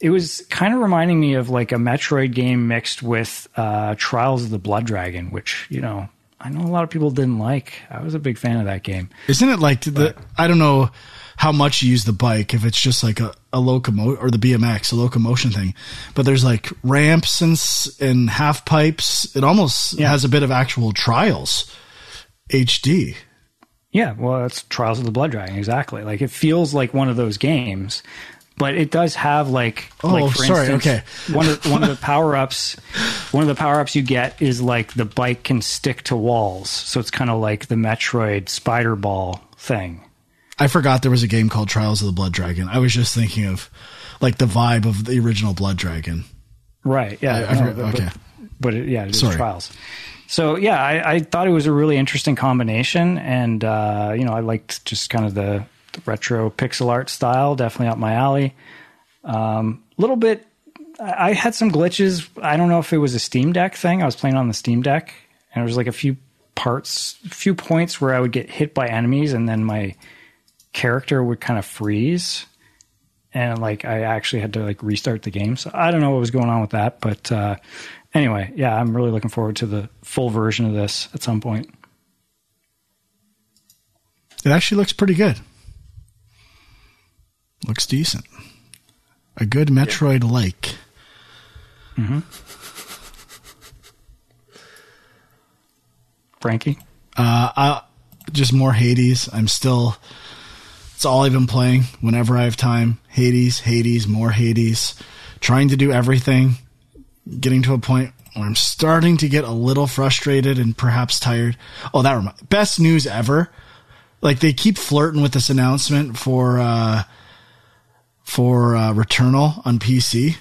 it was kind of reminding me of like a Metroid game mixed with uh, Trials of the Blood Dragon, which, you know, I know a lot of people didn't like. I was a big fan of that game. Isn't it like the? I don't know how much you use the bike. If it's just like a, a locomotive or the BMX, a locomotion thing, but there's like ramps and and half pipes. It almost Yeah. has a bit of actual trials. HD. Yeah, well, that's Trials of the Blood Dragon, exactly. Like it feels like one of those games, but it does have like, Oh, like for sorry, instance, okay. one of one of the power ups, one of the power ups you get is like the bike can stick to walls, so it's kind of like the Metroid Spider Ball thing. I forgot there was a game called Trials of the Blood Dragon. I was just thinking of like the vibe of the original Blood Dragon. Right. Yeah. I- I no, but, okay. But it, yeah, it is Sorry. trials. So yeah, I, I thought it was a really interesting combination, and uh, you know, I liked just kind of the, the retro pixel art style. Definitely up my alley. Um, little bit. I I had some glitches. I don't know if it was a Steam Deck thing. I was playing on the Steam Deck, and there was like a few parts, a few points where I would get hit by enemies, and then my character would kind of freeze and like I actually had to like restart the game. So I don't know what was going on with that, but uh, anyway, yeah, I'm really looking forward to the full version of this at some point. It actually looks pretty good. Looks decent. A good Metroid like. Mm-hmm. Frankie, Uh, I, just more Hades. I'm still. It's all I've been playing whenever I have time. Hades, Hades, more Hades. Trying to do everything. Getting to a point where I'm starting to get a little frustrated and perhaps tired. Oh, that reminds. Best news ever. Like they keep flirting with this announcement for uh, for uh, Returnal on PC.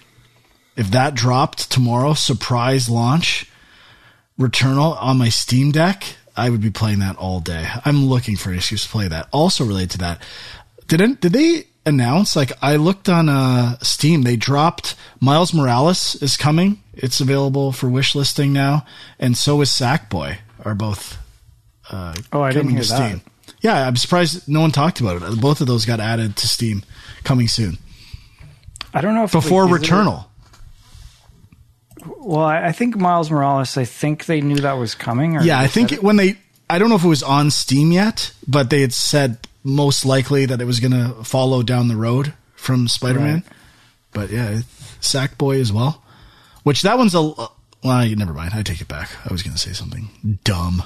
If that dropped tomorrow, surprise launch. Returnal on my Steam Deck, I would be playing that all day. I'm looking for an excuse to play that. Also related to that, did it, did they announce? Like I looked on uh, Steam, they dropped Miles Morales is coming. It's available for wish listing now, and so is Sackboy. Are both uh, oh, I didn't hear Steam. That. Yeah, I'm surprised no one talked about it. Both of those got added to Steam, coming soon. I don't know if before Returnal. Well, I think Miles Morales. I think they knew that was coming. yeah, I think it, when they. I don't know if it was on Steam yet, but they had said most likely that it was going to follow down the road from Spider Man. Right. But yeah, Sackboy as well. Which that one's a. Well, never mind. I take it back. I was going to say something dumb.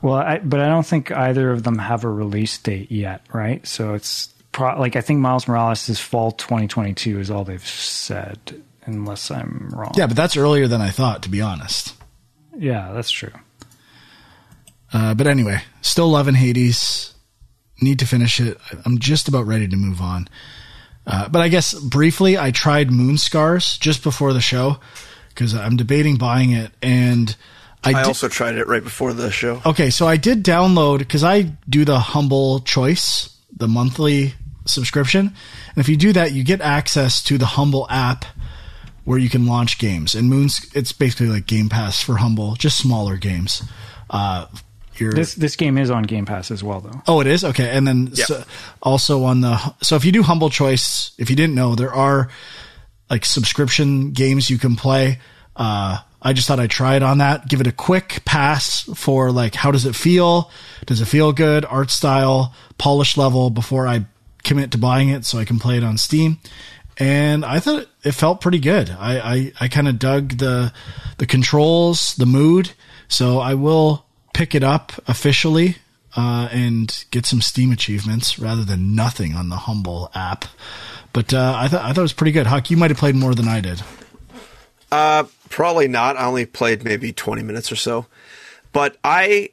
Well, I, but I don't think either of them have a release date yet, right? So it's pro- like I think Miles Morales is fall 2022 is all they've said, unless I'm wrong. Yeah, but that's earlier than I thought, to be honest. Yeah, that's true. Uh, but anyway, still loving Hades. Need to finish it. I'm just about ready to move on. Uh, but I guess briefly, I tried Moonscars just before the show because I'm debating buying it, and I, I also tried it right before the show. Okay, so I did download because I do the Humble Choice, the monthly subscription, and if you do that, you get access to the Humble app where you can launch games. And Moons, it's basically like Game Pass for Humble, just smaller games. Uh, this this game is on Game Pass as well, though. Oh, it is okay. And then yep. so, also on the so if you do Humble Choice, if you didn't know, there are like subscription games you can play. Uh, I just thought I'd try it on that, give it a quick pass for like how does it feel? Does it feel good? Art style, polish level before I commit to buying it so I can play it on Steam. And I thought it felt pretty good. I I, I kind of dug the the controls, the mood. So I will pick it up officially uh, and get some Steam achievements rather than nothing on the Humble app. But uh, I thought I thought it was pretty good. Huck, you might have played more than I did. Uh, probably not. I only played maybe twenty minutes or so, but I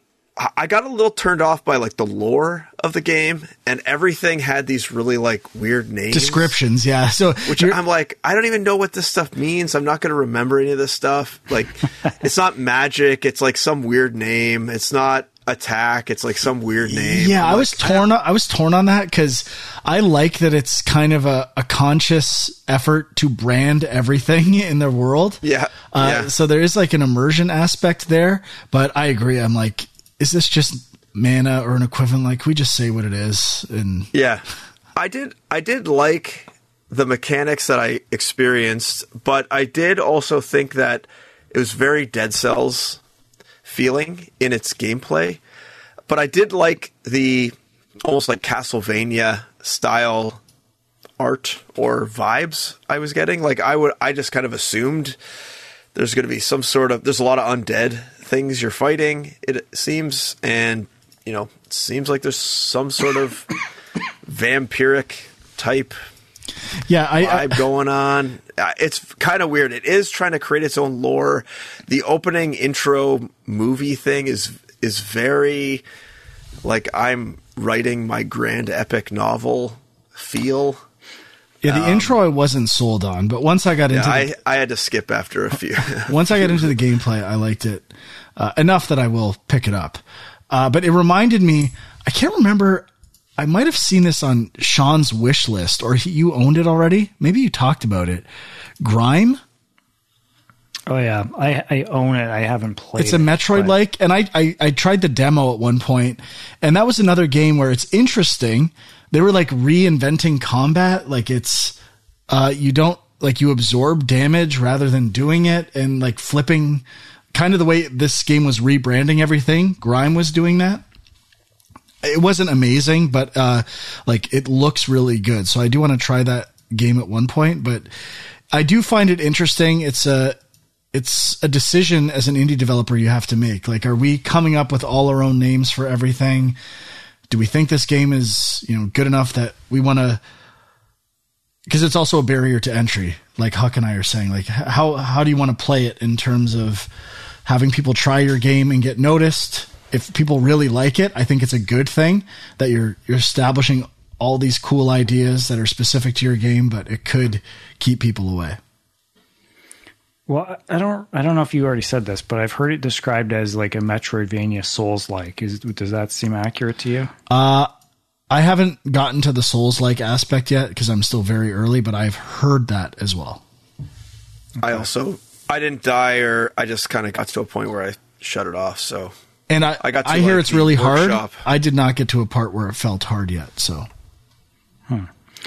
I got a little turned off by like the lore of the game, and everything had these really like weird names, descriptions. Yeah, so which I'm like, I don't even know what this stuff means. I'm not going to remember any of this stuff. Like, it's not magic. It's like some weird name. It's not attack. It's like some weird name. Yeah, I'm i was torn. I was torn on that because I like that it's kind of a, a, conscious effort to brand everything in the world. Yeah, uh, yeah. So there is like an immersion aspect there, but I agree. I'm like, is this just mana or an equivalent? Like, we just say what it is? And yeah, I did. I did like the mechanics that I experienced, but I did also think that it was very Dead Cells feeling in its gameplay. But I did like the almost like Castlevania style art or vibes I was getting. Like I would, I just kind of assumed there's going to be some sort of there's a lot of undead things you're fighting. It seems, and you know, it seems like there's some sort of vampiric type. Yeah, I, vibe I, going on. It's kind of weird. It is trying to create its own lore. The opening intro movie thing is is very like I'm writing my grand epic novel feel. Yeah, the um, intro I wasn't sold on, but once I got yeah, into, the, I I had to skip after a few. once I got into the gameplay, I liked it uh, enough that I will pick it up. Uh, but it reminded me, I can't remember. I might have seen this on Sean's wish list, or he, you owned it already. Maybe you talked about it. Grime. Oh yeah, I, I own it. I haven't played. It's a Metroid like, and I, I I tried the demo at one point, and that was another game where it's interesting. They were like reinventing combat. Like it's, uh, you don't like you absorb damage rather than doing it, and like flipping kind of the way this game was rebranding everything. Grime was doing that. It wasn't amazing, but uh, like it looks really good. So I do want to try that game at one point, but I do find it interesting. It's a it's a decision as an indie developer you have to make. Like, are we coming up with all our own names for everything? Do we think this game is you know good enough that we want to? Because it's also a barrier to entry, like Huck and I are saying. Like, how how do you want to play it in terms of having people try your game and get noticed. If people really like it, I think it's a good thing that you're you're establishing all these cool ideas that are specific to your game, but it could keep people away. Well, I don't I don't know if you already said this, but I've heard it described as like a Metroidvania Souls like. Is does that seem accurate to you? Uh I haven't gotten to the Souls like aspect yet because I'm still very early, but I've heard that as well. I also I didn't die, or I just kind of got to a point where I shut it off. So And I, I got to, I hear like, it's really workshop. hard. I did not get to a part where it felt hard yet. So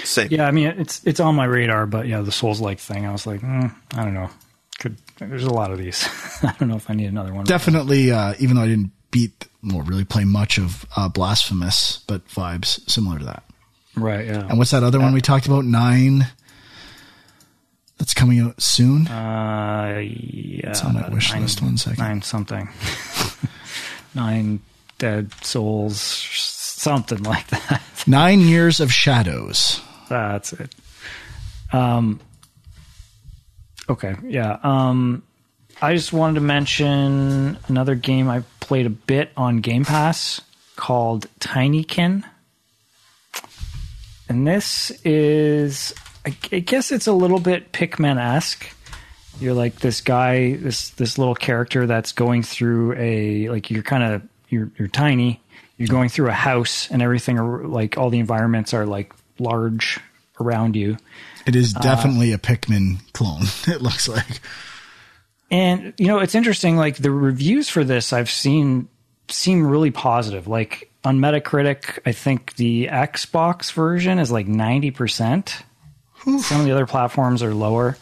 same. Yeah, I mean it's it's on my radar, but yeah, the Souls like thing, I was like, mm, I don't know. Could there's a lot of these. I don't know if I need another one. definitely, uh, even though I didn't beat or really play much of uh, Blasphemous, but vibes similar to that. Right. Yeah. And what's that other one we talked about? Nine. That's coming out soon. Uh, yeah. It's on my wish nine- list. One second. Nine something. nine dead souls, something like that. Nine Years of Shadows. That's it. Um. Okay. Yeah. Um. I just wanted to mention another game I played a bit on Game Pass called Tinykin. And this is, I, guess it's a little bit Pikmin esque. You're like this guy, this this little character that's going through a like you're kind of you're you're tiny. You're going through a house, and everything are like all the environments are like large around you. It Uh, definitely a Pikmin clone. It looks like. And you know, it's interesting. Like the reviews for this, I've seen seem really positive. Like on Metacritic, I think the Xbox version is like ninety percent. Some of the other platforms are lower.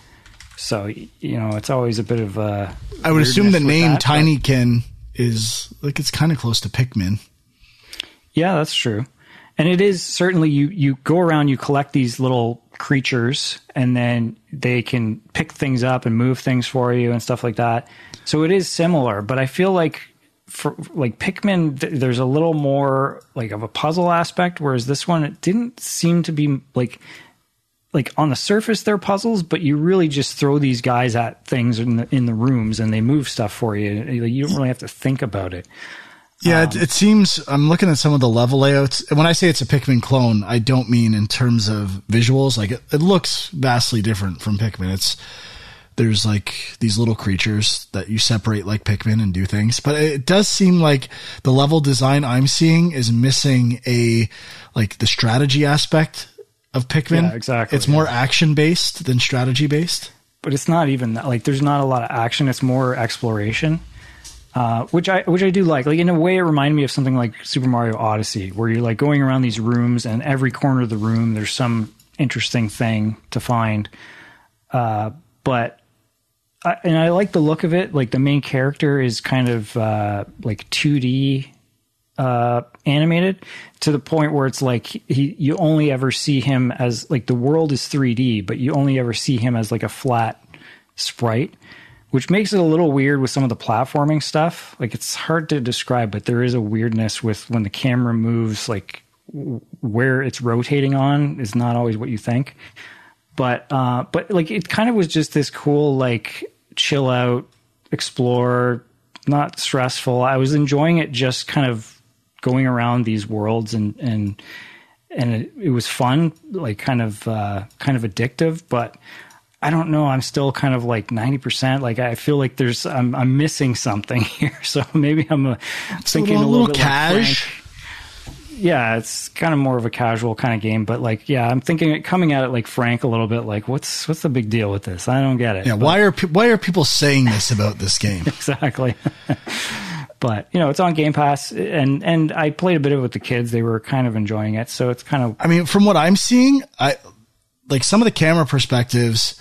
So you know, it's always a bit of a. I would assume the name that, but- Tinykin is like it's kind of close to Pikmin. Yeah, that's true. And it is certainly you you go around, you collect these little creatures, and then they can pick things up and move things for you and stuff like that. So it is similar, but I feel like for like Pikmin, th- there's a little more like of a puzzle aspect, whereas this one it didn't seem to be like like on the surface they're puzzles, but you really just throw these guys at things in the in the rooms and they move stuff for you. You don't really have to think about it. Yeah, Um, it, it seems. I'm looking at some of the level layouts. and When I say it's a Pikmin clone, I don't mean in terms of visuals. Like it, it looks vastly different from Pikmin. It's there's like these little creatures that you separate like Pikmin and do things, but it does seem like the level design I'm seeing is missing a like the strategy aspect of Pikmin. Yeah, exactly, It's more action based than strategy based. but it's not even that. Like, there's not a lot of action. It's more exploration, uh, which I which I do like. Like in a way, it reminded me of something like Super Mario Odyssey, where you're like going around these rooms, and every corner of the room there's some interesting thing to find. Uh, but I, and I like the look of it. Like the main character is kind of uh, like 2D uh, animated to the point where it's like he you only ever see him as like the world is 3D, but you only ever see him as like a flat sprite, which makes it a little weird with some of the platforming stuff. Like it's hard to describe, but there is a weirdness with when the camera moves, like where it's rotating on is not always what you think. But uh, but like it kind of was just this cool like chill out, explore, not stressful. I was enjoying it just kind of going around these worlds and and and it, it was fun, like kind of uh, kind of addictive. But I don't know. I'm still kind of like ninety percent. Like I feel like there's I'm I'm missing something here. So maybe I'm uh, thinking little- a little, little bit like cash. Frank. Yeah, it's kind of more of a casual kind of game, but like, yeah, I'm thinking it coming at it like Frank a little bit. Like, what's what's the big deal with this? I don't get it. Yeah, But- why are pe- why are people saying this about this game? exactly. but you know, it's on Game Pass, and and I played a bit of it with the kids. They were kind of enjoying it, so it's kind of I mean, from what I'm seeing, I like some of the camera perspectives.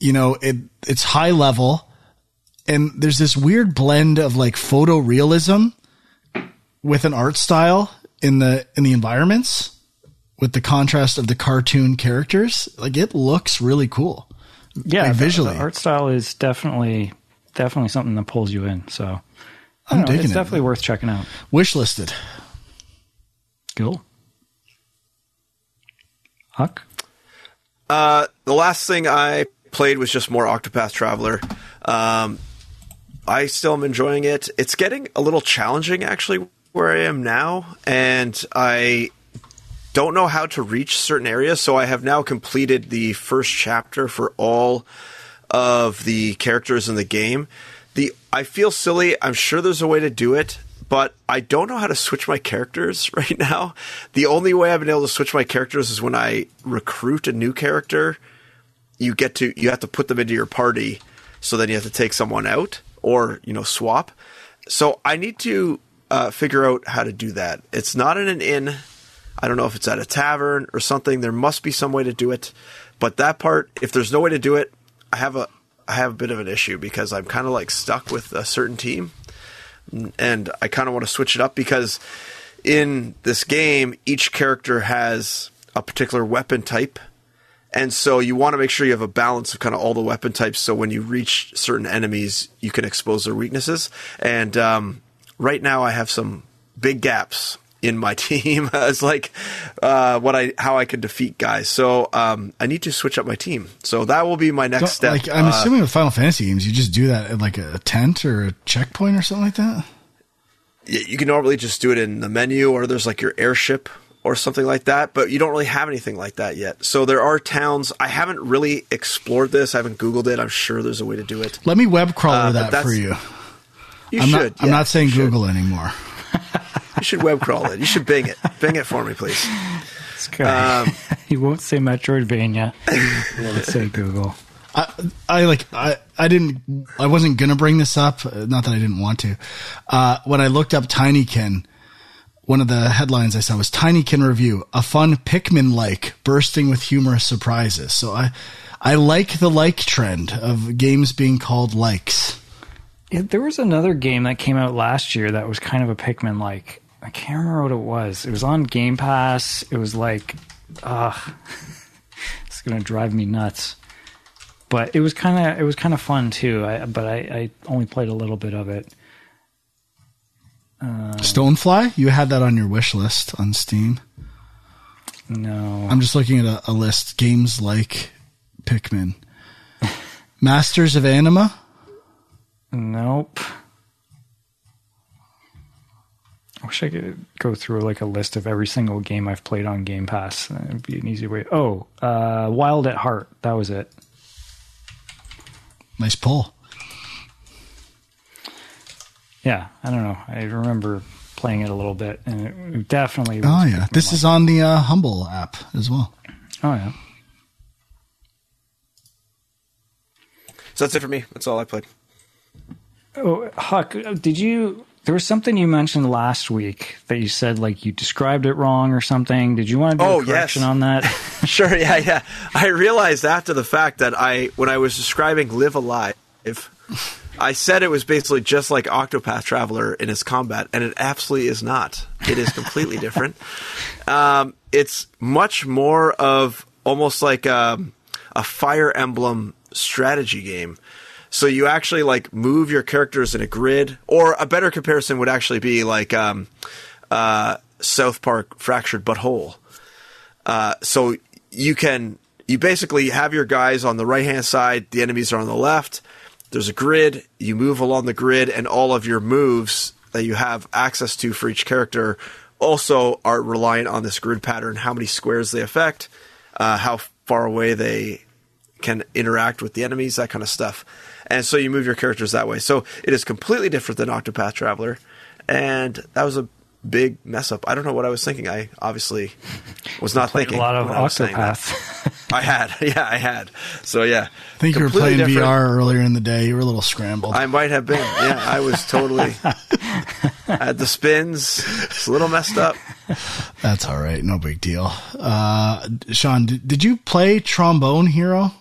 You know, it it's high level, and there's this weird blend of like photorealism with an art style in the in the environments with the contrast of the cartoon characters. Like it looks really cool. yeah. like, visually. the art style is definitely definitely something that pulls you in. So I I'm know, digging it's it. definitely worth checking out. Wish listed. Cool. Huck. Uh, the last thing I played was just more Octopath Traveler. Um, I still am enjoying it. It's getting a little challenging actually where I am now, and I don't know how to reach certain areas. So I have now completed the first chapter for all of the characters in the game. The I feel silly. I'm sure there's a way to do it, but I don't know how to switch my characters right now. The only way I've been able to switch my characters is when I recruit a new character. You get to you have to put them into your party, so then you have to take someone out or you know swap. So I need to uh, figure out how to do that. It's not in an inn. I don't know if it's at a tavern or something. There must be some way to do it. But that part, if there's no way to do it, I have a I have a bit of an issue because I'm kind of like stuck with a certain team, and I kind of want to switch it up because in this game each character has a particular weapon type. And so you want to make sure you have a balance of kind of all the weapon types. So when you reach certain enemies, you can expose their weaknesses. And um, right now, I have some big gaps in my team as like uh, what I how I can defeat guys. So um, I need to switch up my team. So that will be my next Don't- step. Like I'm Uh, assuming with Final Fantasy games, you just do that at like a tent or a checkpoint or something like that. you can normally just do it in the menu or there's like your airship or something like that, but you don't really have anything like that yet. So there are towns. I haven't really explored this. I haven't Googled it. I'm sure there's a way to do it. Let me web crawler Uh, that for you. You I'm should. not. I'm not saying you should. Google anymore. You should web crawl it. You should Bing it. Bing it for me, please. This guy. Um, he won't say Metroidvania. He won't say Google. I, I like I, I didn't I wasn't gonna bring this up uh, not that I didn't want to uh, when I looked up Tinykin one of the headlines I saw was Tinykin review a fun Pikmin like bursting with humorous surprises so I I like the like trend of games being called likes Yeah, there was another game that came out last year that was kind of a Pikmin like. I can't remember what it was. It was on Game Pass. It was like, ugh, it's gonna drive me nuts. But it was kind of it was kind of fun too. I, but I, I only played a little bit of it. Stonefly you had that on your wish list on Steam No, I'm just looking at a, a list games like Pikmin Masters of Anima Nope. I wish I could go through like a list of every single game I've played on Game Pass. That'd be an easy way. Oh, uh, Wild at Heart. That was it. nice pull. Yeah, I don't know. I remember playing it a little bit, and it, it definitely. Was Oh yeah, this like- is on the uh, Humble app as well. Oh yeah. so that's it for me. That's all I played. Oh, Huck, did you? There was something you mentioned last week that you said like you described it wrong or something. Did you want to do Oh, a correction yes. on that? Sure, yeah, yeah. I realized after the fact that I, when I was describing Live A Live, I said it was basically just like Octopath Traveler in its combat, and it absolutely is not. It is completely different. Um, it's much more of almost like um, a Fire Emblem strategy game. So you actually like move your characters in a grid, or a better comparison would actually be like um, uh, South Park Fractured But Whole. Uh, so you can you basically have your guys on the right hand side, the enemies are on the left. There's a grid. You move along the grid, and all of your moves that you have access to for each character also are reliant on this grid pattern. How many squares they affect, uh, how far away they can interact with the enemies, that kind of stuff. And so you move your characters that way. So it is completely different than Octopath Traveler, and that was a big mess up. I don't know what I was thinking. I obviously was not thinking a lot of when I was saying that. Octopath. I had, yeah, I had. So yeah, I think you were playing different. VR earlier in the day. You were a little scrambled. I might have been. Yeah, I was totally had the spins. It's a little messed up. That's all right. No big deal. Uh, Sean, did, did you play Trombone Hero?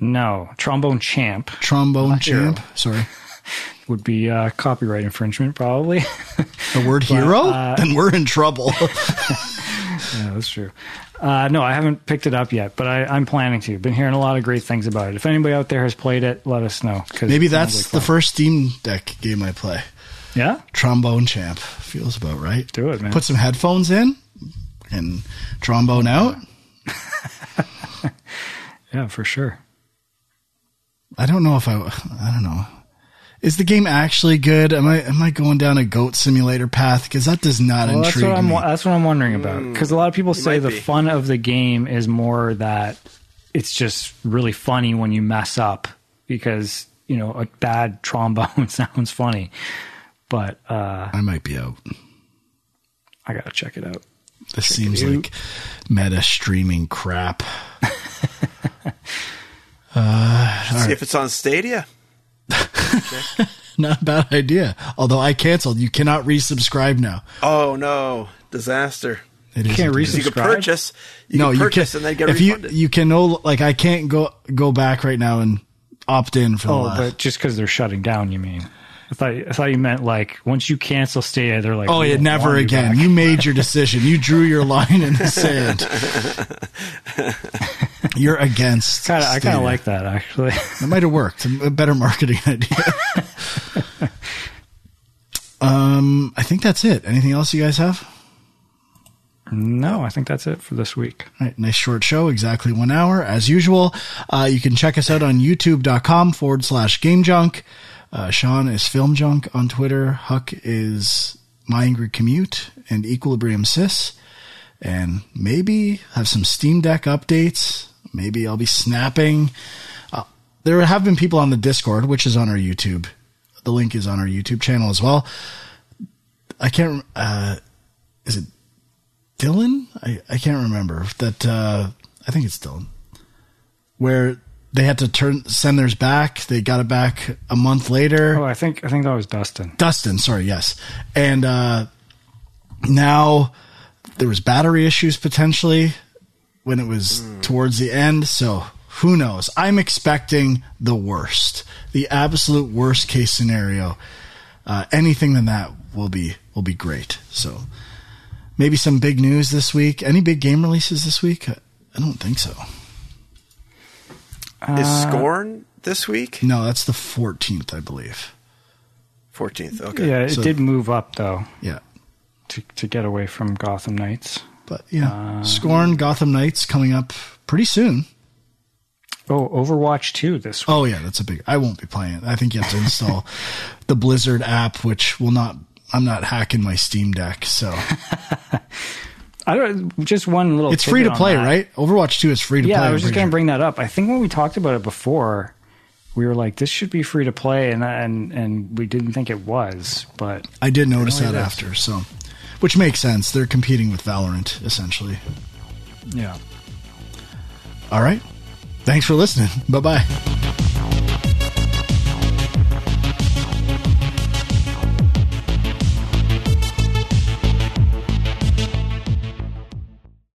no, Trombone Champ Trombone Hero. Champ? Sorry. Would be uh, copyright infringement, probably. The word hero? uh, then we're in trouble. Yeah, that's true. Uh, no, I haven't picked it up yet, but I, I'm planning to. Been hearing a lot of great things about it. If anybody out there has played it, let us know. Maybe that's like the fun. first Steam Deck game I play. Yeah, Trombone Champ. Feels about right. Do it, man. Put some headphones in and trombone out. yeah, for sure. I don't know if I. I don't know. Is the game actually good? Am I am I going down a goat simulator path? Because that does not Well, that's intrigue what I'm. me. That's what I'm wondering about. Because a lot of people say the be. fun of the game is more that it's just really funny when you mess up because you know a bad trombone sounds funny. but uh, I might be out. I gotta check it out. This seems like meta streaming crap. uh, See if it's on Stadia. Not a bad idea. Although I canceled. You cannot resubscribe now. Oh no, disaster! It is can't resubscribe. You can purchase. You no, can you purchase can. and then get if refunded. you you can no like I can't go go back right now and opt in for the Oh, last. but just because they're shutting down, you mean? I thought I thought you meant like once you cancel Stadia, they're like, Oh we yeah, never want you again. You made your decision. You drew your line in the sand. You're against. Kinda, I kind of like that actually. It might have worked. A better marketing idea. um, I think that's it. Anything else you guys have? no, I think that's it for this week. All right, nice short show, exactly one hour as usual. Uh, you can check us out on youtube.com forward slash game junk. Uh, Sean is film junk on Twitter. Huck is my angry commute and equilibrium sis. And maybe have some Steam Deck updates. Maybe I'll be snapping. Uh, there have been people on the Discord, which is on our YouTube. The link is on our YouTube channel as well. I can't, uh, is it Dylan? I, I can't remember that. Uh, I think it's Dylan. Where they had to turn send theirs back. They got it back a month later. Oh, I think I think that was Dustin. Dustin, sorry, yes. And uh, now there was battery issues potentially when it was towards the end. So who knows? I'm expecting the worst, the absolute worst case scenario. Uh, anything than that will be will be great. So maybe some big news this week. Any big game releases this week? I, I don't think so. Is Scorn this week? No, that's the 14th, I believe. 14th. Okay. Yeah, it So- did move up though Yeah. to to get away from Gotham Knights. But yeah, uh, Scorn, Gotham Knights coming up pretty soon. Oh, Overwatch 2 this week. Oh yeah, that's a big. I won't be playing it. I think you have to install the Blizzard app, which will not. I'm not hacking my Steam Deck, so I don't. Just one little. it's free to play, right? Overwatch Two is free to Yeah, play. I was just going to sure. bring that up. I think when we talked about it before, we were like, "This should be free to play," and and and we didn't think it was, but I did notice that after, so which makes sense. They're competing with Valorant essentially. yeah. All right, thanks for listening. Bye bye.